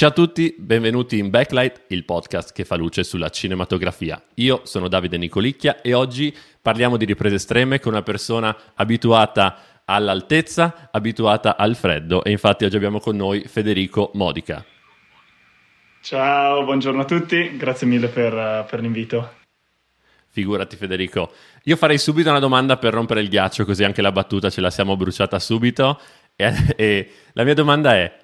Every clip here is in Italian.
Ciao a tutti, benvenuti in Backlight, il podcast che fa luce sulla cinematografia. Io sono Davide Nicolicchia e oggi parliamo di riprese estreme con una persona abituata all'altezza, abituata al freddo e infatti oggi abbiamo con noi Federico Modica. Ciao, buongiorno a tutti, grazie mille per, per l'invito. Figurati Federico. Io farei subito una domanda per rompere il ghiaccio, così anche la battuta ce la siamo bruciata subito. E, e la mia domanda è: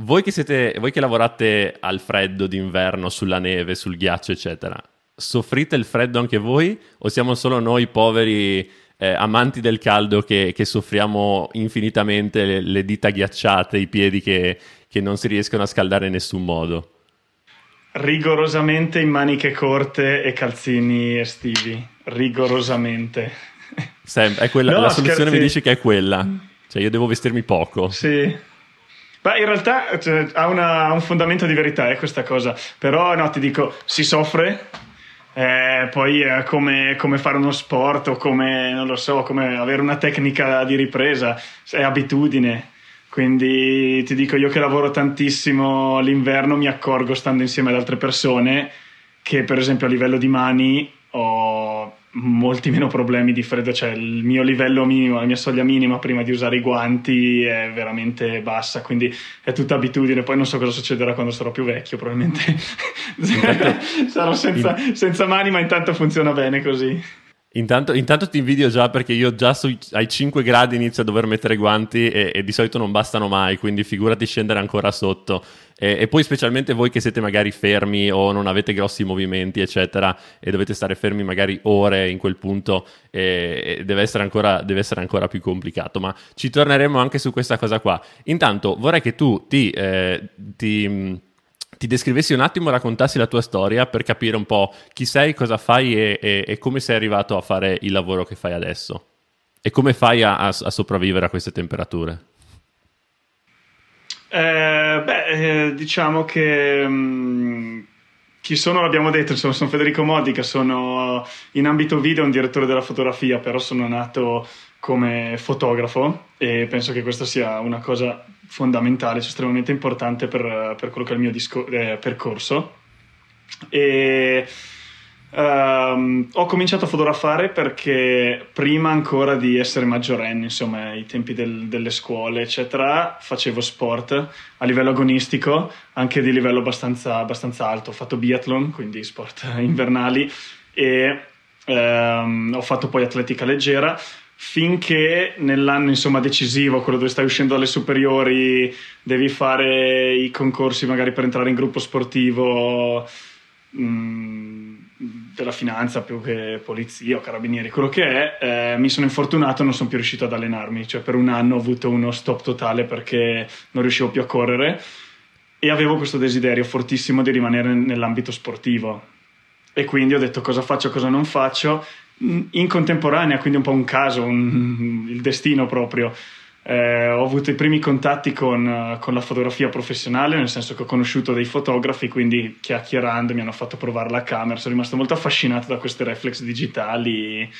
voi che, siete, voi che lavorate al freddo d'inverno, sulla neve, sul ghiaccio, eccetera, soffrite il freddo anche voi o siamo solo noi poveri eh, amanti del caldo che, che soffriamo infinitamente le, le, dita ghiacciate, i piedi che, che non si riescono a scaldare in nessun modo? Rigorosamente in maniche corte e calzini estivi, rigorosamente. Sempre, quella, no, la soluzione scherzi. mi dice che è quella, cioè io devo vestirmi poco. Sì, Beh, in realtà cioè, ha, una, ha, un fondamento di verità eh, questa cosa, però no, ti dico, si soffre, eh, poi è come, come, fare uno sport o come, non lo so, come avere una tecnica di ripresa, è abitudine. Quindi ti dico, io che lavoro tantissimo l'inverno mi accorgo stando insieme ad altre persone che per esempio a livello di mani ho molti meno problemi di freddo, cioè il mio livello minimo, la mia soglia minima prima di usare i guanti è veramente bassa, quindi è tutta abitudine, poi non so cosa succederà quando sarò più vecchio, probabilmente sarò senza, senza mani, ma intanto funziona bene così. Intanto, intanto, ti invidio già perché io già sui, ai 5 gradi inizio a dover mettere guanti e, e, di solito non bastano mai, quindi figurati scendere ancora sotto. E, e, poi specialmente voi che siete magari fermi o non avete grossi movimenti, eccetera, e dovete stare fermi magari ore in quel punto, e, deve, essere ancora, deve, essere ancora, più complicato. Ma ci torneremo anche su questa cosa qua. Intanto vorrei che tu ti... Eh, ti ti descrivessi un attimo, raccontassi la tua storia per capire un po' chi sei, cosa fai e, e, e come sei arrivato a fare il lavoro che fai adesso. E come fai a, a, a sopravvivere a queste temperature? Eh, beh, eh, diciamo che mh, mm, chi sono l'abbiamo detto, sono, sono Federico Modica, sono in ambito video un direttore della fotografia, però sono nato come fotografo e penso che questa sia una cosa fondamentale, cioè estremamente importante per, per quello che è il mio disco, eh, percorso. E um, ho cominciato a fotografare perché prima ancora di essere maggiorenne, insomma, ai tempi del, delle scuole, eccetera, facevo sport a livello agonistico, anche di livello abbastanza, abbastanza alto. Ho fatto biathlon, quindi sport invernali, e um, ho fatto poi atletica leggera finché nell'anno insomma, decisivo, quello dove stai uscendo dalle superiori, devi fare i concorsi magari per entrare in gruppo sportivo mm, della finanza più che polizia o carabinieri, quello che è, eh, mi sono infortunato e non sono più riuscito ad allenarmi, cioè per un anno ho avuto uno stop totale perché non riuscivo più a correre e avevo questo desiderio fortissimo di rimanere nell'ambito sportivo. E quindi ho detto cosa faccio, cosa non faccio in contemporanea, quindi un po' un caso, un, il destino proprio. Eh, ho avuto i primi contatti con, con, la fotografia professionale, nel senso che ho conosciuto dei fotografi, quindi chiacchierando mi hanno fatto provare la camera, sono rimasto molto affascinato da queste reflex digitali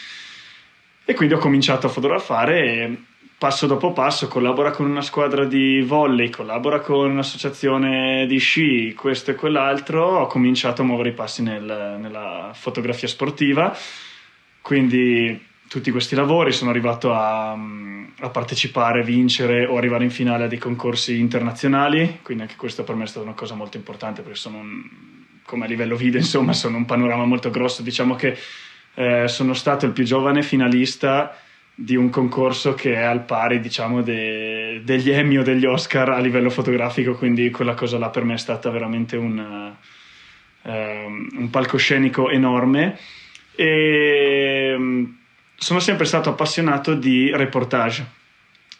e quindi ho cominciato a fotografare passo dopo passo collabora con una squadra di volley, collabora con un'associazione di sci, questo e quell'altro, ho cominciato a muovere i passi nel, nella fotografia sportiva quindi tutti questi lavori sono arrivato a, a, partecipare, vincere o arrivare in finale a dei concorsi internazionali, quindi anche questo per me è stata una cosa molto importante perché sono un, come a livello video insomma sono un panorama molto grosso, diciamo che eh, sono stato il più giovane finalista di un concorso che è al pari diciamo de, degli Emmy o degli Oscar a livello fotografico, quindi quella cosa là per me è stata veramente un, uh, un palcoscenico enorme e ehm, sono sempre stato appassionato di reportage.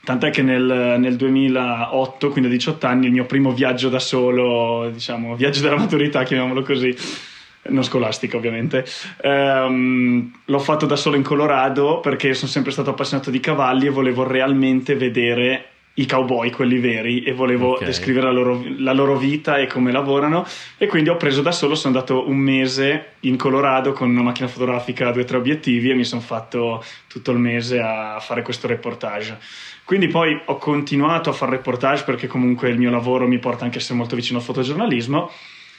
Tant'è che nel, nel, 2008, quindi a 18 anni, il mio primo viaggio da solo, diciamo, viaggio della maturità, chiamiamolo così, non scolastica ovviamente. Um, l'ho fatto da solo in Colorado perché sono sempre stato appassionato di cavalli e volevo realmente vedere i cowboy, quelli veri, e volevo okay. descrivere la loro, la loro, vita e come lavorano. E quindi ho preso da solo, sono andato un mese in Colorado con una macchina fotografica, due o tre obiettivi e mi sono fatto tutto il mese a fare questo reportage. Quindi poi ho continuato a fare reportage perché comunque il mio lavoro mi porta anche a essere molto vicino al fotogiornalismo,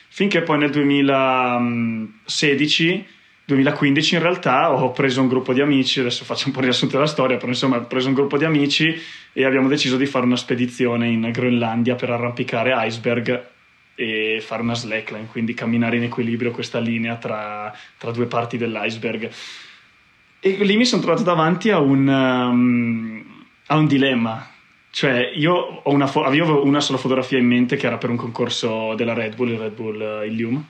finché poi nel 2016 2015 in realtà ho preso un gruppo di amici, adesso faccio un po' riassunto della storia, però insomma ho preso un gruppo di amici e abbiamo deciso di fare una spedizione in Groenlandia per arrampicare iceberg e fare una slackline, quindi camminare in equilibrio questa linea tra, tra due parti dell'iceberg. E lì mi sono trovato davanti a un, um, a un dilemma, cioè io, una fo- avevo una sola fotografia in mente che era per un concorso della Red Bull, il Red Bull uh, Ilium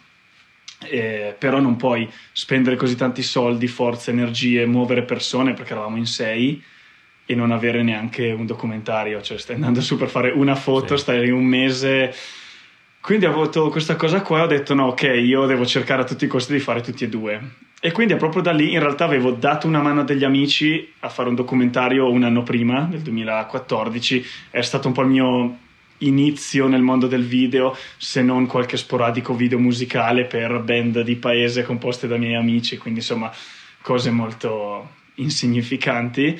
eh, però non puoi spendere così tanti soldi, forze, energie, muovere persone perché eravamo in sei e non avere neanche un documentario, cioè stai andando su per fare una foto, sì. stai un mese. Quindi ho avuto questa cosa qua e ho detto no, ok, io devo cercare a tutti i costi di fare tutti e due. E quindi proprio da lì in realtà avevo dato una mano a degli amici a fare un documentario un anno prima, nel 2014, è stato un po' il mio inizio nel mondo del video, se non qualche sporadico video musicale per band di paese composte da miei amici, quindi insomma cose molto insignificanti.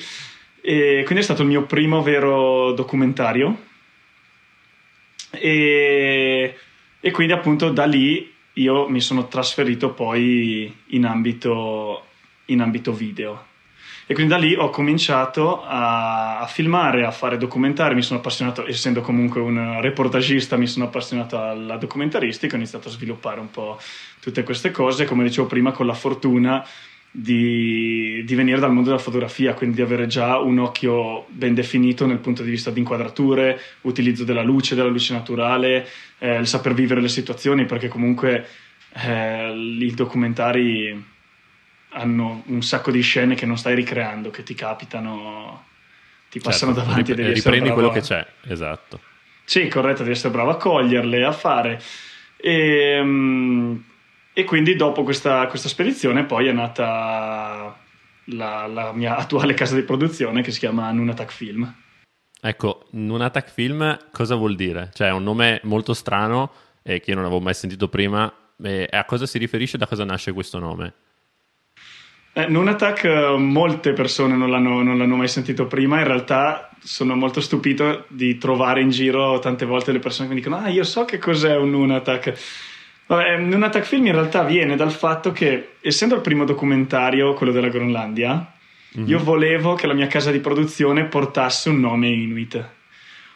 E quindi è stato il mio primo vero documentario. E, e quindi appunto da lì io mi sono trasferito poi in ambito, in ambito video e quindi da lì ho cominciato a, a, filmare, a fare documentari, mi sono appassionato, essendo comunque un reportagista, mi sono appassionato alla documentaristica, ho iniziato a sviluppare un po' tutte queste cose, come dicevo prima, con la fortuna di, di, venire dal mondo della fotografia, quindi di avere già un occhio ben definito nel punto di vista di inquadrature, utilizzo della luce, della luce naturale, eh, il saper vivere le situazioni, perché comunque eh, i documentari hanno un sacco di scene che non stai ricreando, che ti capitano, ti certo, passano davanti rip- e devi riprendi quello che c'è, esatto. Sì, corretto, devi essere bravo a coglierle, a fare. E, ehm, e quindi dopo questa, questa, spedizione poi è nata la, la, mia attuale casa di produzione che si chiama Nunatak Film. Ecco, Nunatak Film cosa vuol dire? Cioè è un nome molto strano e che io non avevo mai sentito prima. E a cosa si riferisce e da cosa nasce questo nome? Eh, Nunatak eh, molte persone non l'hanno, non l'hanno, mai sentito prima, in realtà sono molto stupito di trovare in giro tante volte le persone che mi dicono ah io so che cos'è un Nunatak. Vabbè, Nunatak Film in realtà viene dal fatto che essendo il primo documentario, quello della Groenlandia, mm-hmm. io volevo che la mia casa di produzione portasse un nome inuit.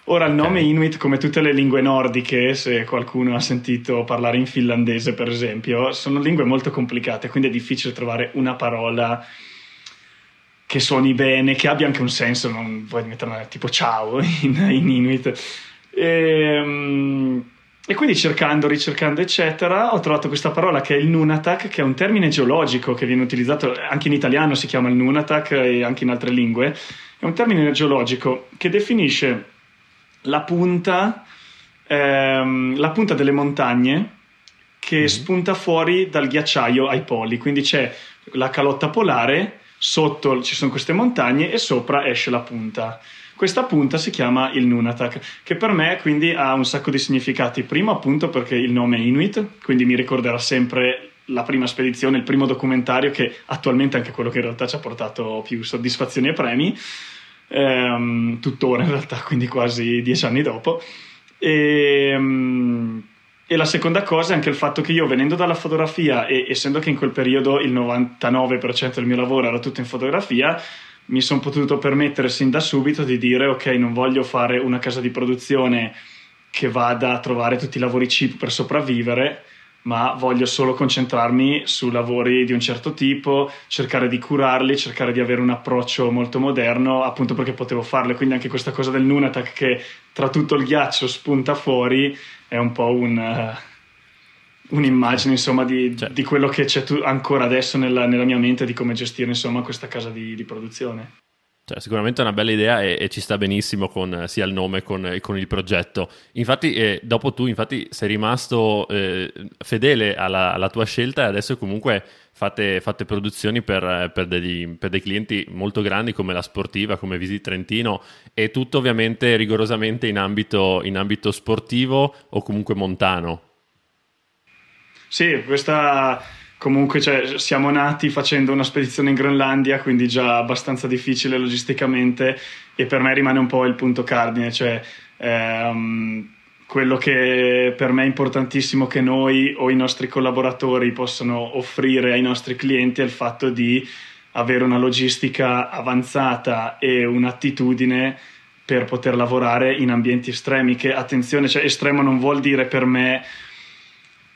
Ora, il nome. Inuit, come tutte le lingue nordiche, se qualcuno ha sentito parlare in finlandese, per esempio, sono lingue molto complicate, quindi è difficile trovare una parola che suoni bene, che abbia anche un senso, non vuoi mettere tipo ciao in, in Inuit. E, ehm, e, quindi cercando, ricercando, eccetera, ho trovato questa parola che è il Nunatak, che è un termine geologico che viene utilizzato anche in italiano, si chiama il Nunatak e anche in altre lingue. È un termine geologico che definisce la punta, ehm, la punta delle montagne che mm-hmm. spunta fuori dal ghiacciaio ai poli. Quindi c'è la calotta polare, sotto ci sono queste montagne e sopra esce la punta. Questa punta si chiama il Nunatak, che per me quindi ha un sacco di significati. Primo appunto perché il nome è Inuit, quindi mi ricorderà sempre la prima spedizione, il primo documentario che attualmente è anche quello che in realtà ci ha portato più soddisfazioni e premi ehm, tuttora in realtà, quindi quasi dieci anni dopo. E, ehm, e, la seconda cosa è anche il fatto che io venendo dalla fotografia e essendo che in quel periodo il 99% del mio lavoro era tutto in fotografia, mi sono potuto permettere sin da subito di dire ok, non voglio fare una casa di produzione che vada a trovare tutti i lavori cheap per sopravvivere, ma voglio solo concentrarmi su lavori di un certo tipo, cercare di curarli, cercare di avere un approccio molto moderno, appunto perché potevo farle. Quindi anche questa cosa del Nunatak che tra tutto il ghiaccio spunta fuori è un po' un, uh, un'immagine insomma di, certo. di, quello che c'è ancora adesso nella, nella, mia mente di come gestire insomma questa casa di, di produzione. Cioè, sicuramente è una bella idea e, e ci sta benissimo con eh, sia il nome che con il progetto. Infatti, eh, dopo tu infatti, sei rimasto eh, fedele alla, alla, tua scelta e adesso comunque fate, fate produzioni per, per, degli, per, dei clienti molto grandi come la sportiva, come Visit Trentino e tutto ovviamente rigorosamente in ambito, in ambito sportivo o comunque montano. Sì, questa comunque cioè, siamo nati facendo una spedizione in Groenlandia, quindi già abbastanza difficile logisticamente e per me rimane un po' il punto cardine, cioè ehm, quello che per me è importantissimo che noi o i nostri collaboratori possano offrire ai nostri clienti è il fatto di avere una logistica avanzata e un'attitudine per poter lavorare in ambienti estremi che attenzione, cioè estremo non vuol dire per me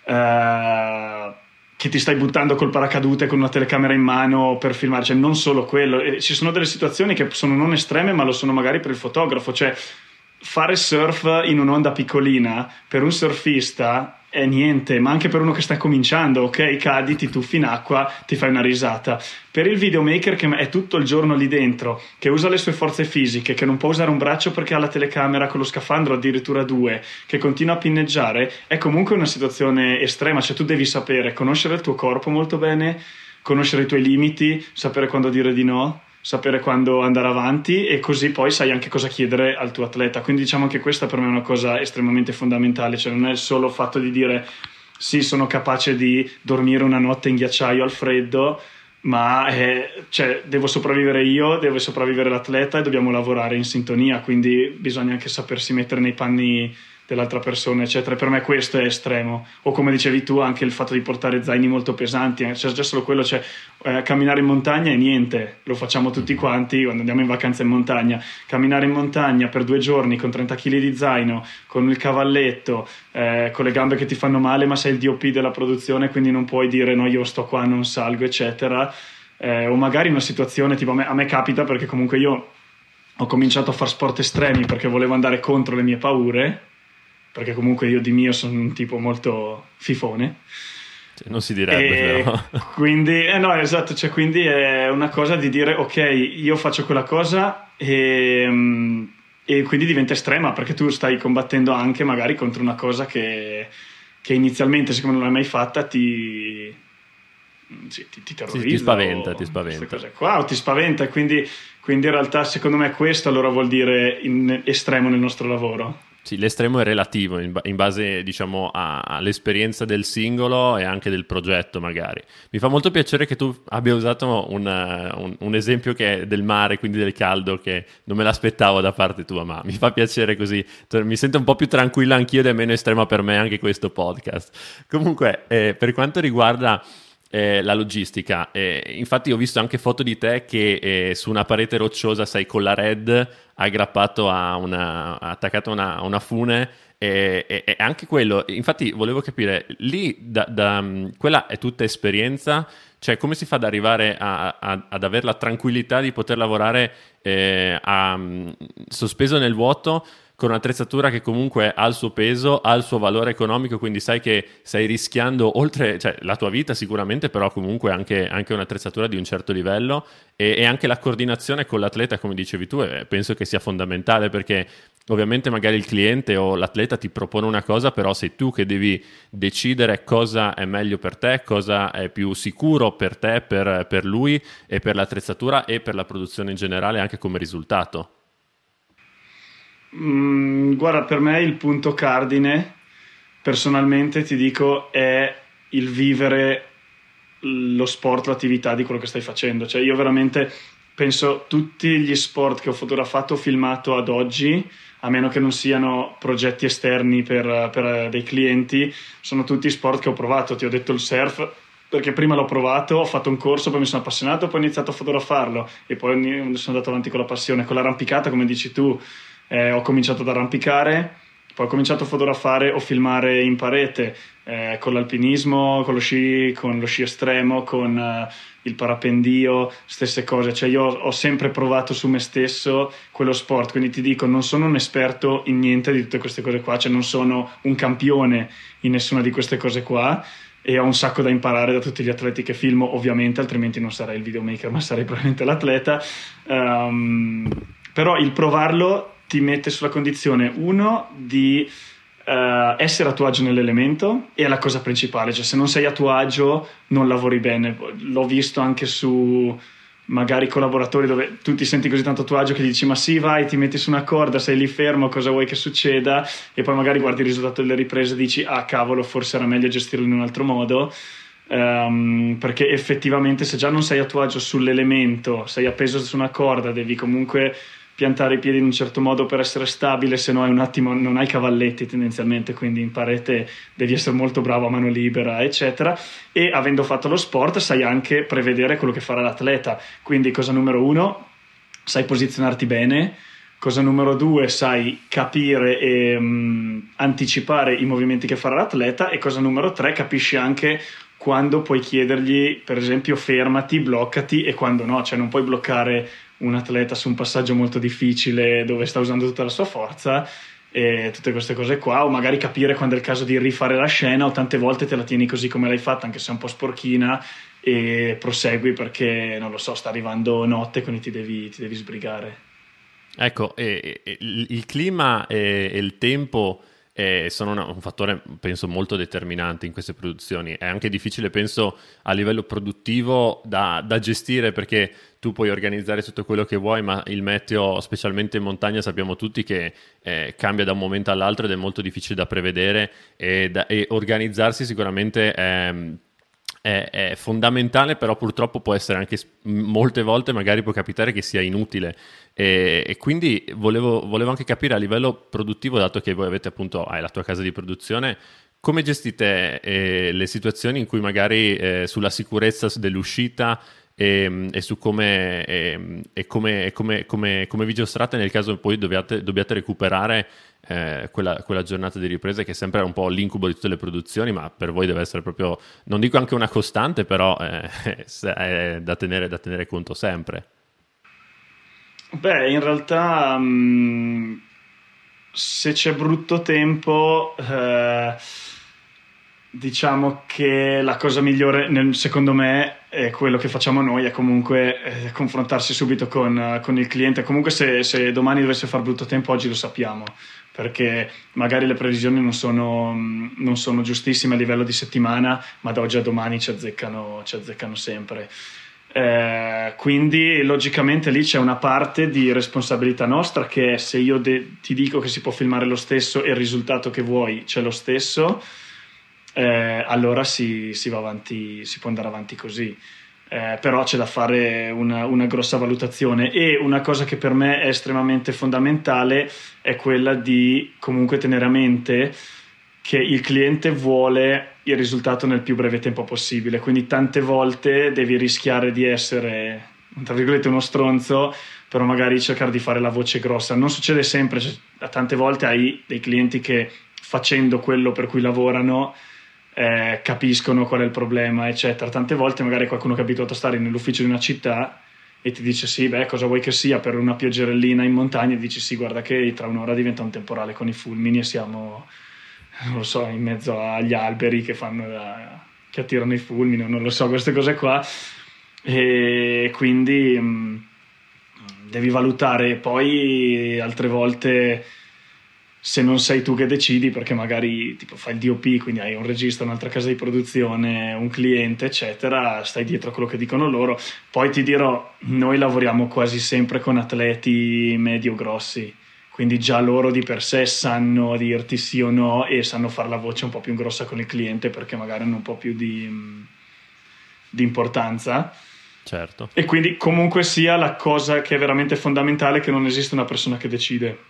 eh, che ti stai buttando col paracadute con una telecamera in mano per filmare, cioè non solo quello, e ci sono delle situazioni che sono non estreme ma lo sono magari per il fotografo, cioè fare surf in un'onda piccolina per un surfista è niente, ma anche per uno che sta cominciando, ok, cadi, ti tuffi in acqua, ti fai una risata. Per il videomaker che è tutto il giorno lì dentro, che usa le sue forze fisiche, che non può usare un braccio perché ha la telecamera con lo scafandro addirittura due, che continua a pinneggiare, è comunque una situazione estrema, cioè tu devi sapere conoscere il tuo corpo molto bene, conoscere i tuoi limiti, sapere quando dire di no sapere quando andare avanti e così poi sai anche cosa chiedere al tuo atleta. Quindi diciamo che questa per me è una cosa estremamente fondamentale, cioè non è solo il fatto di dire sì, sono capace di dormire una notte in ghiacciaio al freddo, ma eh, cioè, devo sopravvivere io, deve sopravvivere l'atleta e dobbiamo lavorare in sintonia, quindi bisogna anche sapersi mettere nei panni dell'altra persona, eccetera. per me questo è estremo. O come dicevi tu, anche il fatto di portare zaini molto pesanti, cioè già solo quello, cioè eh, camminare in montagna è niente, lo facciamo tutti quanti quando andiamo in vacanza in montagna. Camminare in montagna per due giorni con 30 kg di zaino, con il cavalletto, eh, con le gambe che ti fanno male, ma sei il DOP della produzione, quindi non puoi dire no, io sto qua, non salgo, eccetera. Eh, o magari una situazione tipo a me, a me capita perché comunque io ho cominciato a fare sport estremi perché volevo andare contro le mie paure perché comunque io di mio sono un tipo molto fifone. Cioè, non si direbbe, però. Quindi, eh no, esatto, cioè, quindi è una cosa di dire, ok, io faccio quella cosa e, mm, e, quindi diventa estrema perché tu stai combattendo anche magari contro una cosa che, che inizialmente, siccome non l'hai mai fatta, ti, mm, sì, ti, ti terrorizza. Sì, ti spaventa, ti spaventa. Qua, ti spaventa, quindi, quindi in realtà secondo me questo allora vuol dire in estremo nel nostro lavoro. Sì, l'estremo è relativo in, base diciamo, a, all'esperienza del singolo e anche del progetto, magari. Mi fa molto piacere che tu abbia usato un, un, un, esempio del mare, quindi del caldo, che non me l'aspettavo da parte tua, ma mi fa piacere così. Mi sento un po' più tranquilla anch'io ed è meno estrema per me anche questo podcast. Comunque, eh, per quanto riguarda eh, la logistica. Eh, infatti ho visto anche foto di te che eh, su una parete rocciosa sei con la red aggrappato a una, attaccato a una, una fune e, e, e, anche quello, infatti volevo capire, lì da, da, quella è tutta esperienza, cioè come si fa ad arrivare a, a, ad avere la tranquillità di poter lavorare eh, a, sospeso nel vuoto con un'attrezzatura che comunque ha il suo peso, ha il suo valore economico, quindi sai che stai rischiando oltre cioè, la tua vita sicuramente, però comunque anche, anche un'attrezzatura di un certo livello e, e, anche la coordinazione con l'atleta, come dicevi tu, eh, penso che sia fondamentale perché ovviamente magari il cliente o l'atleta ti propone una cosa, però sei tu che devi decidere cosa è meglio per te, cosa è più sicuro per te, per, per lui e per l'attrezzatura e per la produzione in generale anche come risultato. Mm, guarda, per me il punto cardine, personalmente ti dico, è il vivere lo sport, l'attività di quello che stai facendo. Cioè, io veramente penso tutti gli sport che ho fotografato o filmato ad oggi, a meno che non siano progetti esterni per, per dei clienti, sono tutti sport che ho provato. Ti ho detto il surf, perché prima l'ho provato, ho fatto un corso, poi mi sono appassionato, poi ho iniziato a fotografarlo e poi sono andato avanti con la passione. Con l'arrampicata, come dici tu, eh, ho cominciato ad arrampicare, poi ho cominciato a fotografare o filmare in parete eh, con l'alpinismo, con lo sci, con lo sci estremo, con eh, il parapendio, stesse cose. Cioè io ho sempre provato su me stesso quello sport, quindi ti dico, non sono un esperto in niente di tutte queste cose qua, cioè non sono un campione in nessuna di queste cose qua, e ho un sacco da imparare da tutti gli atleti che filmo, ovviamente, altrimenti non sarei il videomaker, ma sarei probabilmente l'atleta. Um, però il provarlo ti mette sulla condizione, uno, di uh, essere a tuo agio nell'elemento, è la cosa principale, cioè se non sei a tuo agio non lavori bene. L'ho visto anche su magari collaboratori dove tu ti senti così tanto a tuo agio che gli dici ma sì vai ti metti su una corda sei lì fermo cosa vuoi che succeda? E poi magari guardi il risultato delle riprese e dici ah cavolo forse era meglio gestirlo in un altro modo. Um, perché effettivamente se già non sei a tuo agio sull'elemento sei appeso su una corda devi comunque piantare i piedi in un certo modo per essere stabile, se no è un attimo, non hai cavalletti tendenzialmente, quindi in parete devi essere molto bravo a mano libera, eccetera. E avendo fatto lo sport sai anche prevedere quello che farà l'atleta. Quindi cosa numero uno, sai posizionarti bene. Cosa numero due, sai capire e um, anticipare i movimenti che farà l'atleta. E cosa numero tre, capisci anche quando puoi chiedergli, per esempio, fermati, bloccati e quando no, cioè non puoi bloccare un atleta su un passaggio molto difficile dove sta usando tutta la sua forza e tutte queste cose qua, o magari capire quando è il caso di rifare la scena, o tante volte te la tieni così come l'hai fatta, anche se è un po' sporchina, e prosegui perché non lo so, sta arrivando notte, quindi ti devi, ti devi sbrigare. Ecco, e, e, il clima e, e il tempo eh, sono una, un fattore, penso, molto determinante in queste produzioni. È anche difficile, penso, a livello produttivo da, da, gestire perché tu puoi organizzare tutto quello che vuoi, ma il meteo, specialmente in montagna, sappiamo tutti che eh, cambia da un momento all'altro ed è molto difficile da prevedere e, da, e organizzarsi sicuramente è è, è, fondamentale, però purtroppo può essere anche molte volte magari può capitare che sia inutile. E, e quindi volevo, volevo, anche capire a livello produttivo, dato che voi avete appunto hai la tua casa di produzione, come gestite eh, le situazioni in cui magari eh, sulla sicurezza dell'uscita e, e su come, e, e come, come, come vi giostrate nel caso poi dobbiate, dobbiate recuperare eh, quella, quella, giornata di ripresa che sempre un po' l'incubo di tutte le produzioni, ma per voi deve essere proprio, non dico anche una costante, però eh, è da tenere, da tenere, conto sempre. Beh, in realtà mm, se c'è brutto tempo... Eh Diciamo che la cosa migliore, nel, secondo me, è quello che facciamo noi, è comunque eh, confrontarsi subito con, con, il cliente. Comunque se, se, domani dovesse far brutto tempo, oggi lo sappiamo, perché magari le previsioni non sono, non sono giustissime a livello di settimana, ma da oggi a domani ci azzeccano, ci azzeccano sempre. Eh, quindi logicamente lì c'è una parte di responsabilità nostra che è se io de- ti dico che si può filmare lo stesso e il risultato che vuoi c'è lo stesso eh, allora si, si, va avanti, si può andare avanti così. Eh, però c'è da fare una, una, grossa valutazione e una cosa che per me è estremamente fondamentale è quella di comunque tenere a mente che il cliente vuole il risultato nel più breve tempo possibile, quindi tante volte devi rischiare di essere, tra virgolette, uno stronzo, però magari cercare di fare la voce grossa. Non succede sempre, cioè, tante volte hai dei clienti che facendo quello per cui lavorano eh, capiscono qual è il problema, eccetera. Tante volte magari qualcuno che è abituato a stare nell'ufficio di una città e ti dice sì, beh, cosa vuoi che sia per una pioggerellina in montagna? E dici sì, guarda che tra un'ora diventa un temporale con i fulmini e siamo, non lo so, in mezzo agli alberi che da, che attirano i fulmini, non lo so, queste cose qua. E quindi mh, mm, devi valutare. Poi altre volte se non sei tu che decidi, perché magari tipo, fai il DOP, quindi hai un regista, un'altra casa di produzione, un cliente, eccetera, stai dietro a quello che dicono loro. Poi ti dirò, noi lavoriamo quasi sempre con atleti medio-grossi, quindi già loro di per sé sanno dirti sì o no e sanno fare la voce un po' più grossa con il cliente perché magari hanno un po' più di, di importanza. Certo. E quindi comunque sia la cosa che è veramente fondamentale è che non esiste una persona che decide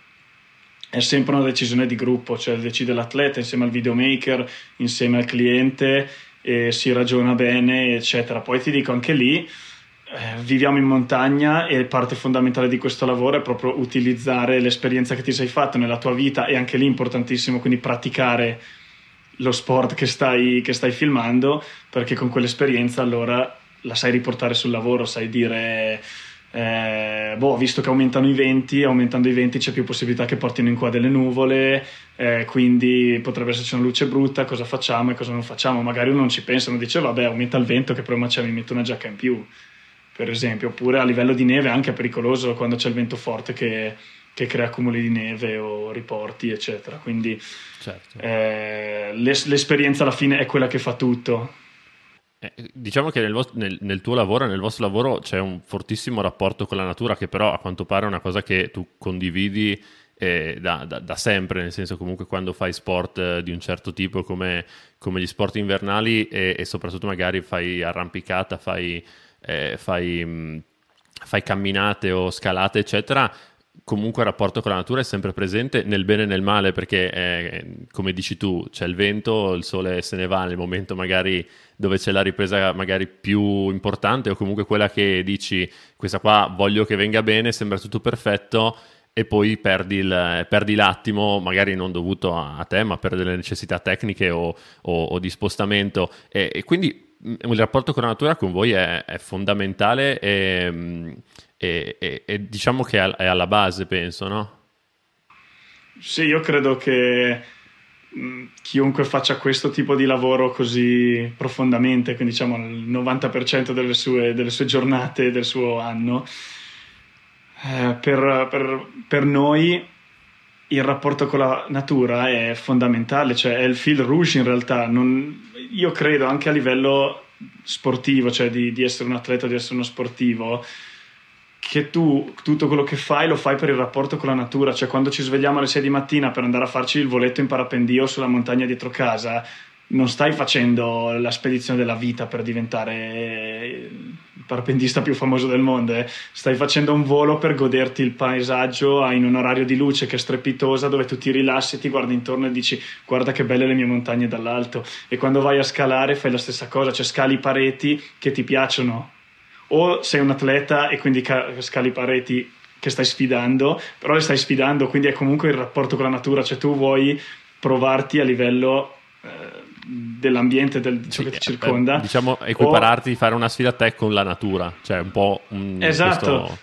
è sempre una decisione di gruppo, cioè decide l'atleta insieme al videomaker, insieme al cliente e si ragiona bene, eccetera. Poi ti dico anche lì, eh, viviamo in montagna e parte fondamentale di questo lavoro è proprio utilizzare l'esperienza che ti sei fatto nella tua vita e anche lì importantissimo, quindi praticare lo sport che stai, che stai filmando, perché con quell'esperienza allora la sai riportare sul lavoro, sai dire eh, boh, visto che aumentano i venti, aumentando i venti c'è più possibilità che portino in qua delle nuvole, eh, quindi potrebbe esserci una luce brutta, cosa facciamo e cosa non facciamo? Magari uno non ci pensa, uno dice vabbè aumenta il vento che problema c'è, mi metto una giacca in più, per esempio, oppure a livello di neve è anche pericoloso quando c'è il vento forte che, che crea accumuli di neve o riporti, eccetera. Quindi certo. eh, l'esperienza alla fine è quella che fa tutto eh, diciamo che nel, vostro, nel, nel, tuo lavoro, nel vostro lavoro c'è un fortissimo rapporto con la natura che però a quanto pare è una cosa che tu condividi eh, da, da, da, sempre, nel senso comunque quando fai sport eh, di un certo tipo come, come gli sport invernali e, e, soprattutto magari fai arrampicata, fai, eh, fai, mh, fai camminate o scalate eccetera, comunque il rapporto con la natura è sempre presente nel bene e nel male perché eh, come dici tu c'è il vento, il sole se ne va nel momento magari dove c'è la ripresa magari più importante o comunque quella che dici questa qua voglio che venga bene, sembra tutto perfetto e poi perdi, il, perdi l'attimo, magari non dovuto a, te, ma per delle necessità tecniche o, o, o di spostamento. E, e, quindi mm, il rapporto con la natura con voi è, è fondamentale e, e, e, diciamo che è alla base, penso, no? Sì, io credo che Mm, chiunque faccia questo tipo di lavoro così profondamente, quindi diciamo il 90% delle sue, delle sue giornate del suo anno, eh, per, per, per, noi il rapporto con la natura è fondamentale, cioè è il fil rouge in realtà. Non, io credo anche a livello sportivo, cioè di, di essere un atleta, di essere uno sportivo, che tu tutto quello che fai lo fai per il rapporto con la natura, cioè quando ci svegliamo alle 6 di mattina per andare a farci il voletto in parapendio sulla montagna dietro casa, non stai facendo la spedizione della vita per diventare il parapendista più famoso del mondo, eh? stai facendo un volo per goderti il paesaggio in un orario di luce che è strepitosa dove tu ti rilassi, ti guardi intorno e dici guarda che belle le mie montagne dall'alto. E quando vai a scalare fai la stessa cosa, cioè scali pareti che ti piacciono o sei un atleta e quindi scali pareti che stai sfidando, però le stai sfidando, quindi è comunque il rapporto con la natura, cioè tu vuoi provarti a livello eh, dell'ambiente, del, ciò sì, che ti circonda. Eh, diciamo equipararti, o... fare una sfida a te con la natura, cioè un po'... Un, esatto. Questo...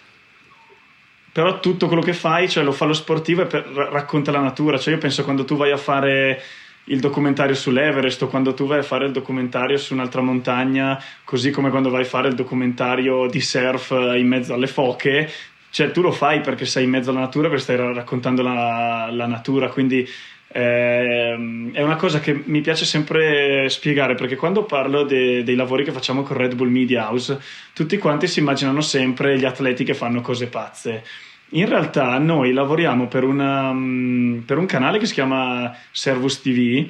Però tutto quello che fai, cioè lo fa lo sportivo e per, racconta la natura, cioè io penso quando tu vai a fare il documentario sull'Everest o quando tu vai a fare il documentario su un'altra montagna, così come quando vai a fare il documentario di surf in mezzo alle foche, cioè tu lo fai perché sei in mezzo alla natura, perché stai raccontando la, la natura, quindi eh, è una cosa che mi piace sempre spiegare perché quando parlo de, dei lavori che facciamo con Red Bull Media House, tutti quanti si immaginano sempre gli atleti che fanno cose pazze. In realtà noi lavoriamo per, una, mm, per, un canale che si chiama Servus TV,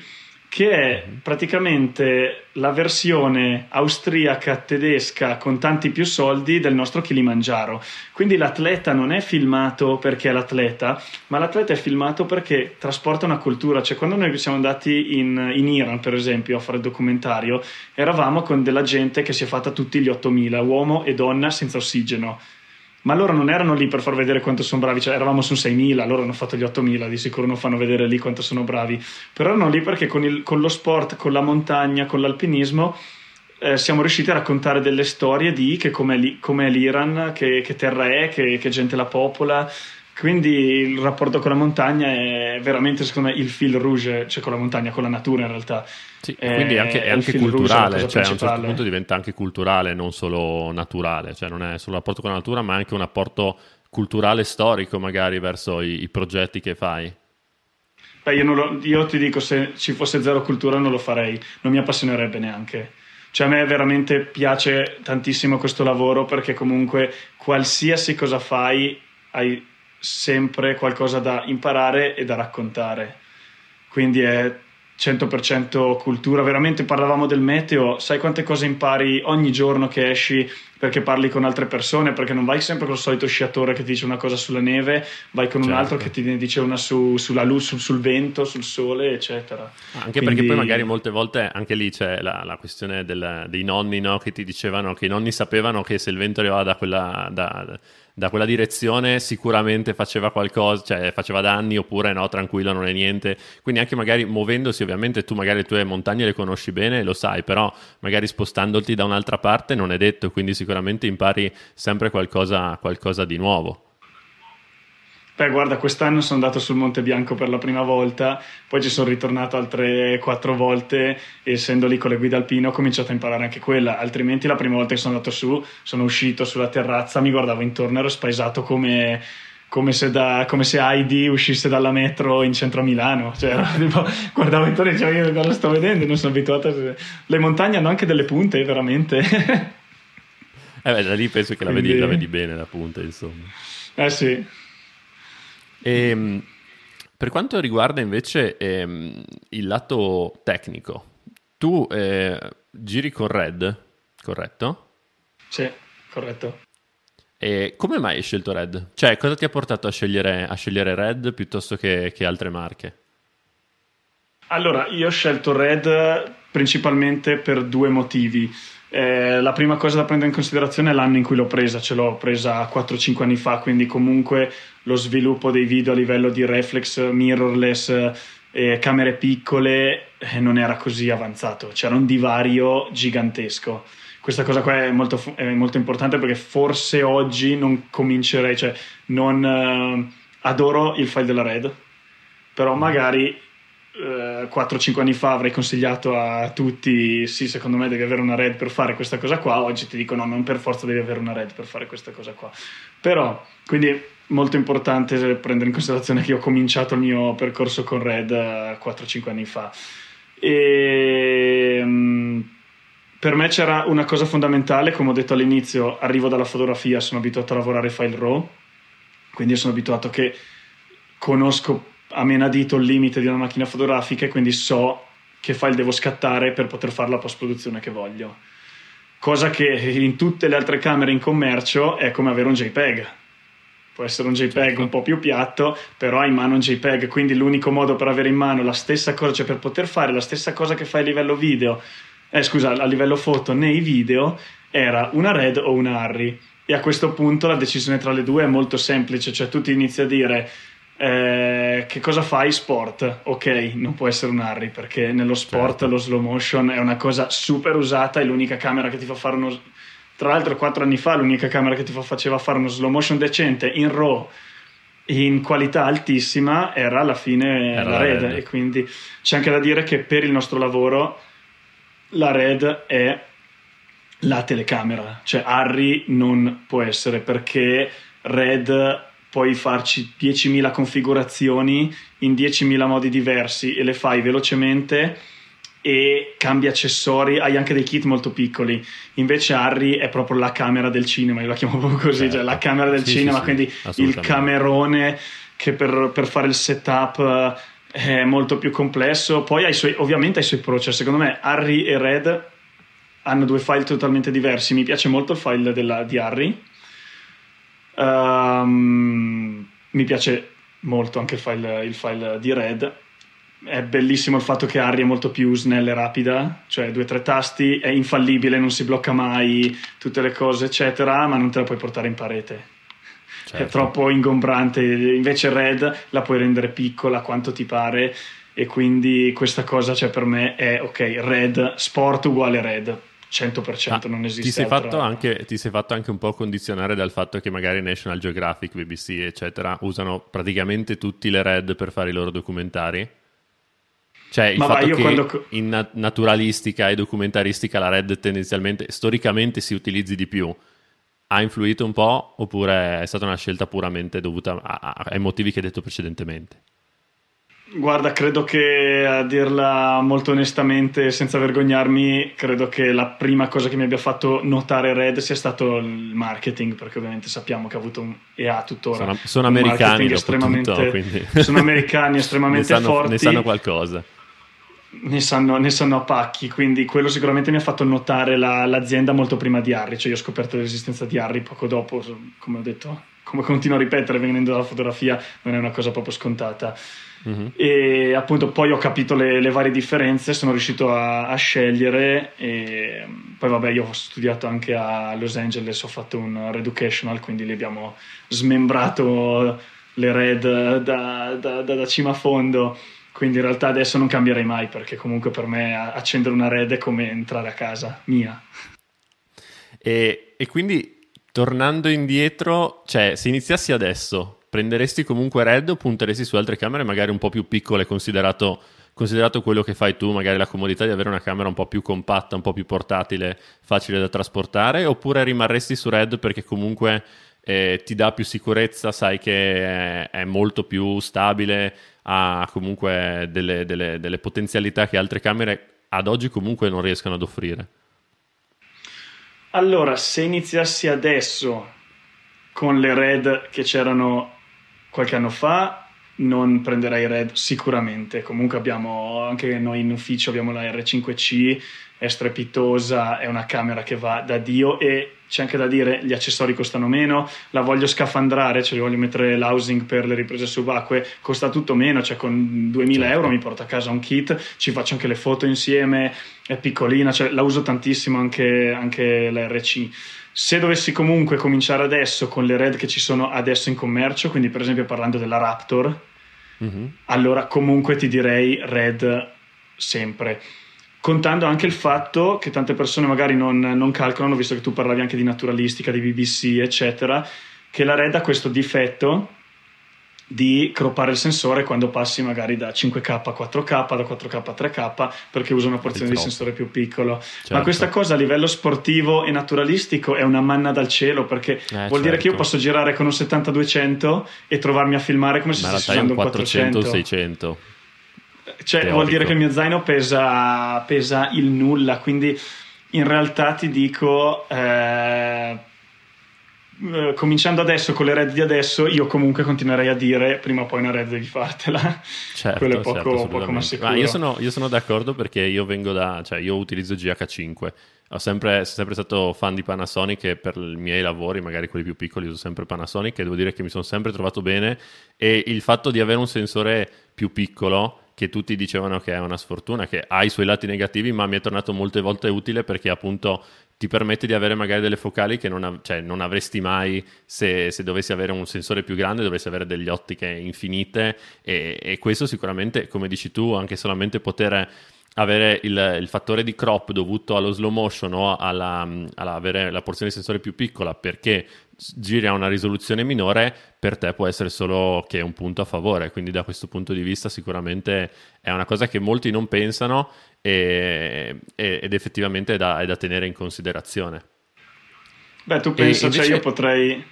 che è praticamente la versione austriaca tedesca con tanti più soldi del nostro Kilimangiaro. Quindi l'atleta non è filmato perché è l'atleta, ma l'atleta è filmato perché trasporta una cultura. Cioè, quando noi siamo andati in, in Iran, per esempio, a fare il documentario, eravamo con della gente che si è fatta tutti gli 8000, uomo e donna senza ossigeno ma loro non erano lì per far vedere quanto sono bravi, cioè eravamo su 6.000, loro hanno fatto gli 8.000, di sicuro non fanno vedere lì quanto sono bravi, però erano lì perché con, il, con lo sport, con la montagna, con l'alpinismo eh, siamo riusciti a raccontare delle storie di che com'è, com'è l'Iran, che, che terra è, che, che gente la popola, quindi il rapporto con la montagna è veramente, secondo me, il fil rouge, cioè con la montagna, con la natura in realtà. Sì, quindi è anche, è anche culturale, cioè a un certo punto diventa anche culturale, non solo naturale, cioè non è solo un rapporto con la natura, ma anche un rapporto culturale storico magari verso i, i progetti che fai. Beh, io, lo, io ti dico, se ci fosse zero cultura non lo farei, non mi appassionerebbe neanche. Cioè a me veramente piace tantissimo questo lavoro perché comunque qualsiasi cosa fai hai sempre qualcosa da imparare e da raccontare. Quindi è 100% cultura. Veramente parlavamo del meteo, sai quante cose impari ogni giorno che esci perché parli con altre persone, perché non vai sempre col solito sciatore che ti dice una cosa sulla neve, vai con certo. un altro che ti dice una su, sulla luce, sul, sul, vento, sul sole, eccetera. Anche Quindi... perché poi magari molte volte anche lì c'è la, la questione del, dei nonni no? che ti dicevano che i nonni sapevano che se il vento arrivava da quella... Da, da quella direzione sicuramente faceva qualcosa, cioè faceva danni oppure no, tranquillo, non è niente. Quindi anche magari muovendosi, ovviamente tu magari le tue montagne le conosci bene, lo sai, però magari spostandoti da un'altra parte non è detto, quindi sicuramente impari sempre qualcosa, qualcosa di nuovo. Beh, guarda, quest'anno sono andato sul Monte Bianco per la prima volta, poi ci sono ritornato altre quattro volte e essendo lì con le guide alpine ho cominciato a imparare anche quella, altrimenti la prima volta che sono andato su, sono uscito sulla terrazza, mi guardavo intorno, ero spaesato come, come, se, da, come se Heidi uscisse dalla metro in centro a Milano, cioè, tipo, guardavo intorno e dicevo io cosa sto vedendo, non sono abituato a... Le montagne hanno anche delle punte, veramente. eh beh, da lì penso che Quindi... la, vedi, la vedi bene la punta, insomma. Eh sì. E, ehm, per quanto riguarda invece ehm, il lato tecnico, tu eh, giri con Red, corretto? Sì, corretto. E come mai hai scelto Red? Cioè, cosa ti ha portato a scegliere, a scegliere Red piuttosto che, che altre marche? Allora, io ho scelto Red principalmente per due motivi. Eh, la prima cosa da prendere in considerazione è l'anno in cui l'ho presa, ce l'ho presa 4-5 anni fa, quindi comunque lo sviluppo dei video a livello di reflex, mirrorless, eh, camere piccole eh, non era così avanzato, c'era un divario gigantesco. Questa cosa qua è molto, è molto importante perché forse oggi non comincerei, cioè non eh, adoro il file della Red, però magari 4-5 anni fa avrei consigliato a tutti, sì, secondo me devi avere una red per fare questa cosa qua, oggi ti dico no, non per forza devi avere una red per fare questa cosa qua. Però, quindi molto importante prendere in considerazione che io ho cominciato il mio percorso con red 4-5 eh, anni fa. E um, per me c'era una cosa fondamentale, come ho detto all'inizio, arrivo dalla fotografia, sono abituato a lavorare file RAW, quindi sono abituato che conosco a menadito il limite di una macchina fotografica e quindi so che file devo scattare per poter fare la post produzione che voglio. Cosa che in tutte le altre camere in commercio è come avere un JPEG. Può essere un JPEG certo. un po' più piatto, però hai in mano un JPEG, quindi l'unico modo per avere in mano la stessa cosa, cioè per poter fare la stessa cosa che fai a livello video, eh, scusa, a livello foto nei video, era una Red o una Harry. E a questo punto la decisione tra le due è molto semplice, cioè tu ti inizi a dire eh, che cosa fai? Sport. Ok, non può essere un Harry perché nello sport certo. lo slow motion è una cosa super usata, è l'unica camera che ti fa fare uno... Tra l'altro quattro anni fa l'unica camera che ti faceva fare uno slow motion decente in RAW in qualità altissima era alla fine era la Red. Red e quindi c'è anche da dire che per il nostro lavoro la Red è la telecamera, cioè Harry non può essere perché Red puoi farci 10.000 configurazioni in 10.000 modi diversi e le fai velocemente e cambi accessori, hai anche dei kit molto piccoli. Invece Harry è proprio la camera del cinema, io la chiamo proprio così, certo. cioè la camera del sì, cinema, sì, quindi sì, il camerone che per, per, fare il setup eh, è molto più complesso. Poi hai suoi, ovviamente hai i suoi pro, cioè secondo me Harry e Red hanno due file totalmente diversi. Mi piace molto il file della, di Harry, Um, mi piace molto anche il file, il file, di Red. È bellissimo il fatto che Harry è molto più snella e rapida, cioè due o tre tasti, è infallibile, non si blocca mai, tutte le cose, eccetera, ma non te la puoi portare in parete. Certo. È troppo ingombrante. Invece Red la puoi rendere piccola quanto ti pare e quindi questa cosa cioè, per me è ok, Red, sport uguale Red 100% ah, non esiste. Ti sei, altra... anche, ti sei, fatto anche, un po' condizionare dal fatto che magari National Geographic, BBC, eccetera, usano praticamente tutti le red per fare i loro documentari? Cioè, il Ma fatto va, che quando... in naturalistica e documentaristica la red tendenzialmente, storicamente si utilizzi di più, ha influito un po' oppure è stata una scelta puramente dovuta ai motivi che hai detto precedentemente? Guarda, credo che a dirla molto onestamente, senza vergognarmi, credo che la prima cosa che mi abbia fatto notare Red sia stato il marketing, perché ovviamente sappiamo che ha avuto un, e ha tuttora sono, sono americani estremamente, tutto, quindi. sono americani estremamente ne sanno, forti. Ne sanno qualcosa. Ne sanno, ne sanno, a pacchi, quindi quello sicuramente mi ha fatto notare la, l'azienda molto prima di Harry, cioè io ho scoperto l'esistenza di Harry poco dopo, come ho detto, come continuo a ripetere venendo dalla fotografia non è una cosa proprio scontata. Mm-hmm. E appunto poi ho capito le, le varie differenze, sono riuscito a, a, scegliere e poi vabbè io ho studiato anche a Los Angeles, ho fatto un Reducational, quindi lì abbiamo smembrato le red da, da, da, da cima a fondo quindi in realtà adesso non cambierei mai perché comunque per me accendere una red è come entrare a casa mia. E, e quindi tornando indietro, cioè se iniziassi adesso, prenderesti comunque red o punteresti su altre camere magari un po' più piccole considerato, considerato quello che fai tu, magari la comodità di avere una camera un po' più compatta, un po' più portatile, facile da trasportare, oppure rimarresti su red perché comunque eh, ti dà più sicurezza, sai che è, è molto più stabile, ha comunque delle, delle, delle potenzialità che altre camere ad oggi comunque non riescono ad offrire. Allora, se iniziassi adesso con le red che c'erano qualche anno fa, non prenderei red sicuramente. Comunque abbiamo anche noi in ufficio abbiamo la R5C, è strepitosa, è una camera che va da Dio e c'è anche da dire gli accessori costano meno, la voglio scafandrare, cioè voglio mettere l'housing per le riprese subacquee, costa tutto meno, cioè con 2000 certo. euro mi porto a casa un kit, ci faccio anche le foto insieme, è piccolina, cioè la uso tantissimo anche, anche la RC. Se dovessi comunque cominciare adesso con le RED che ci sono adesso in commercio, quindi per esempio parlando della Raptor, mm-hmm. allora comunque ti direi RED sempre contando anche il fatto che tante persone magari non, non, calcolano, visto che tu parlavi anche di naturalistica, di BBC, eccetera, che la RED ha questo difetto di croppare il sensore quando passi magari da 5K a 4K, da 4K a 3K, perché usa una porzione di sensore più piccolo. Certo. Ma questa cosa a livello sportivo e naturalistico è una manna dal cielo, perché eh, vuol certo. dire che io certo. posso girare con un 70-200 e trovarmi a filmare come se stessi usando un 400 600 cioè, teorico. vuol dire che il mio zaino pesa, pesa, il nulla, quindi in realtà ti dico, eh, eh, cominciando adesso con le red di adesso, io comunque continuerei a dire prima o poi una red devi fartela. Certo, Quello è poco, certo, poco ma sicuro. io, sono, io sono d'accordo perché io vengo da, cioè io utilizzo GH5 ho sempre, sempre, stato fan di Panasonic e per i miei lavori, magari quelli più piccoli, uso sempre Panasonic e devo dire che mi sono sempre trovato bene e il fatto di avere un sensore più piccolo che tutti dicevano che è una sfortuna, che ha i suoi lati negativi, ma mi è tornato molte volte utile perché appunto ti permette di avere magari delle focali che non, av- cioè, non avresti mai se, se, dovessi avere un sensore più grande, dovresti avere delle ottiche infinite e, e questo sicuramente, come dici tu, anche solamente poter avere il, il, fattore di crop dovuto allo slow motion o alla, alla avere la porzione di sensore più piccola perché giri a una risoluzione minore, per te può essere solo che un punto a favore. Quindi da questo punto di vista sicuramente è una cosa che molti non pensano e, e, ed effettivamente è da, è da, tenere in considerazione. Beh, tu pensa, invece... cioè io potrei...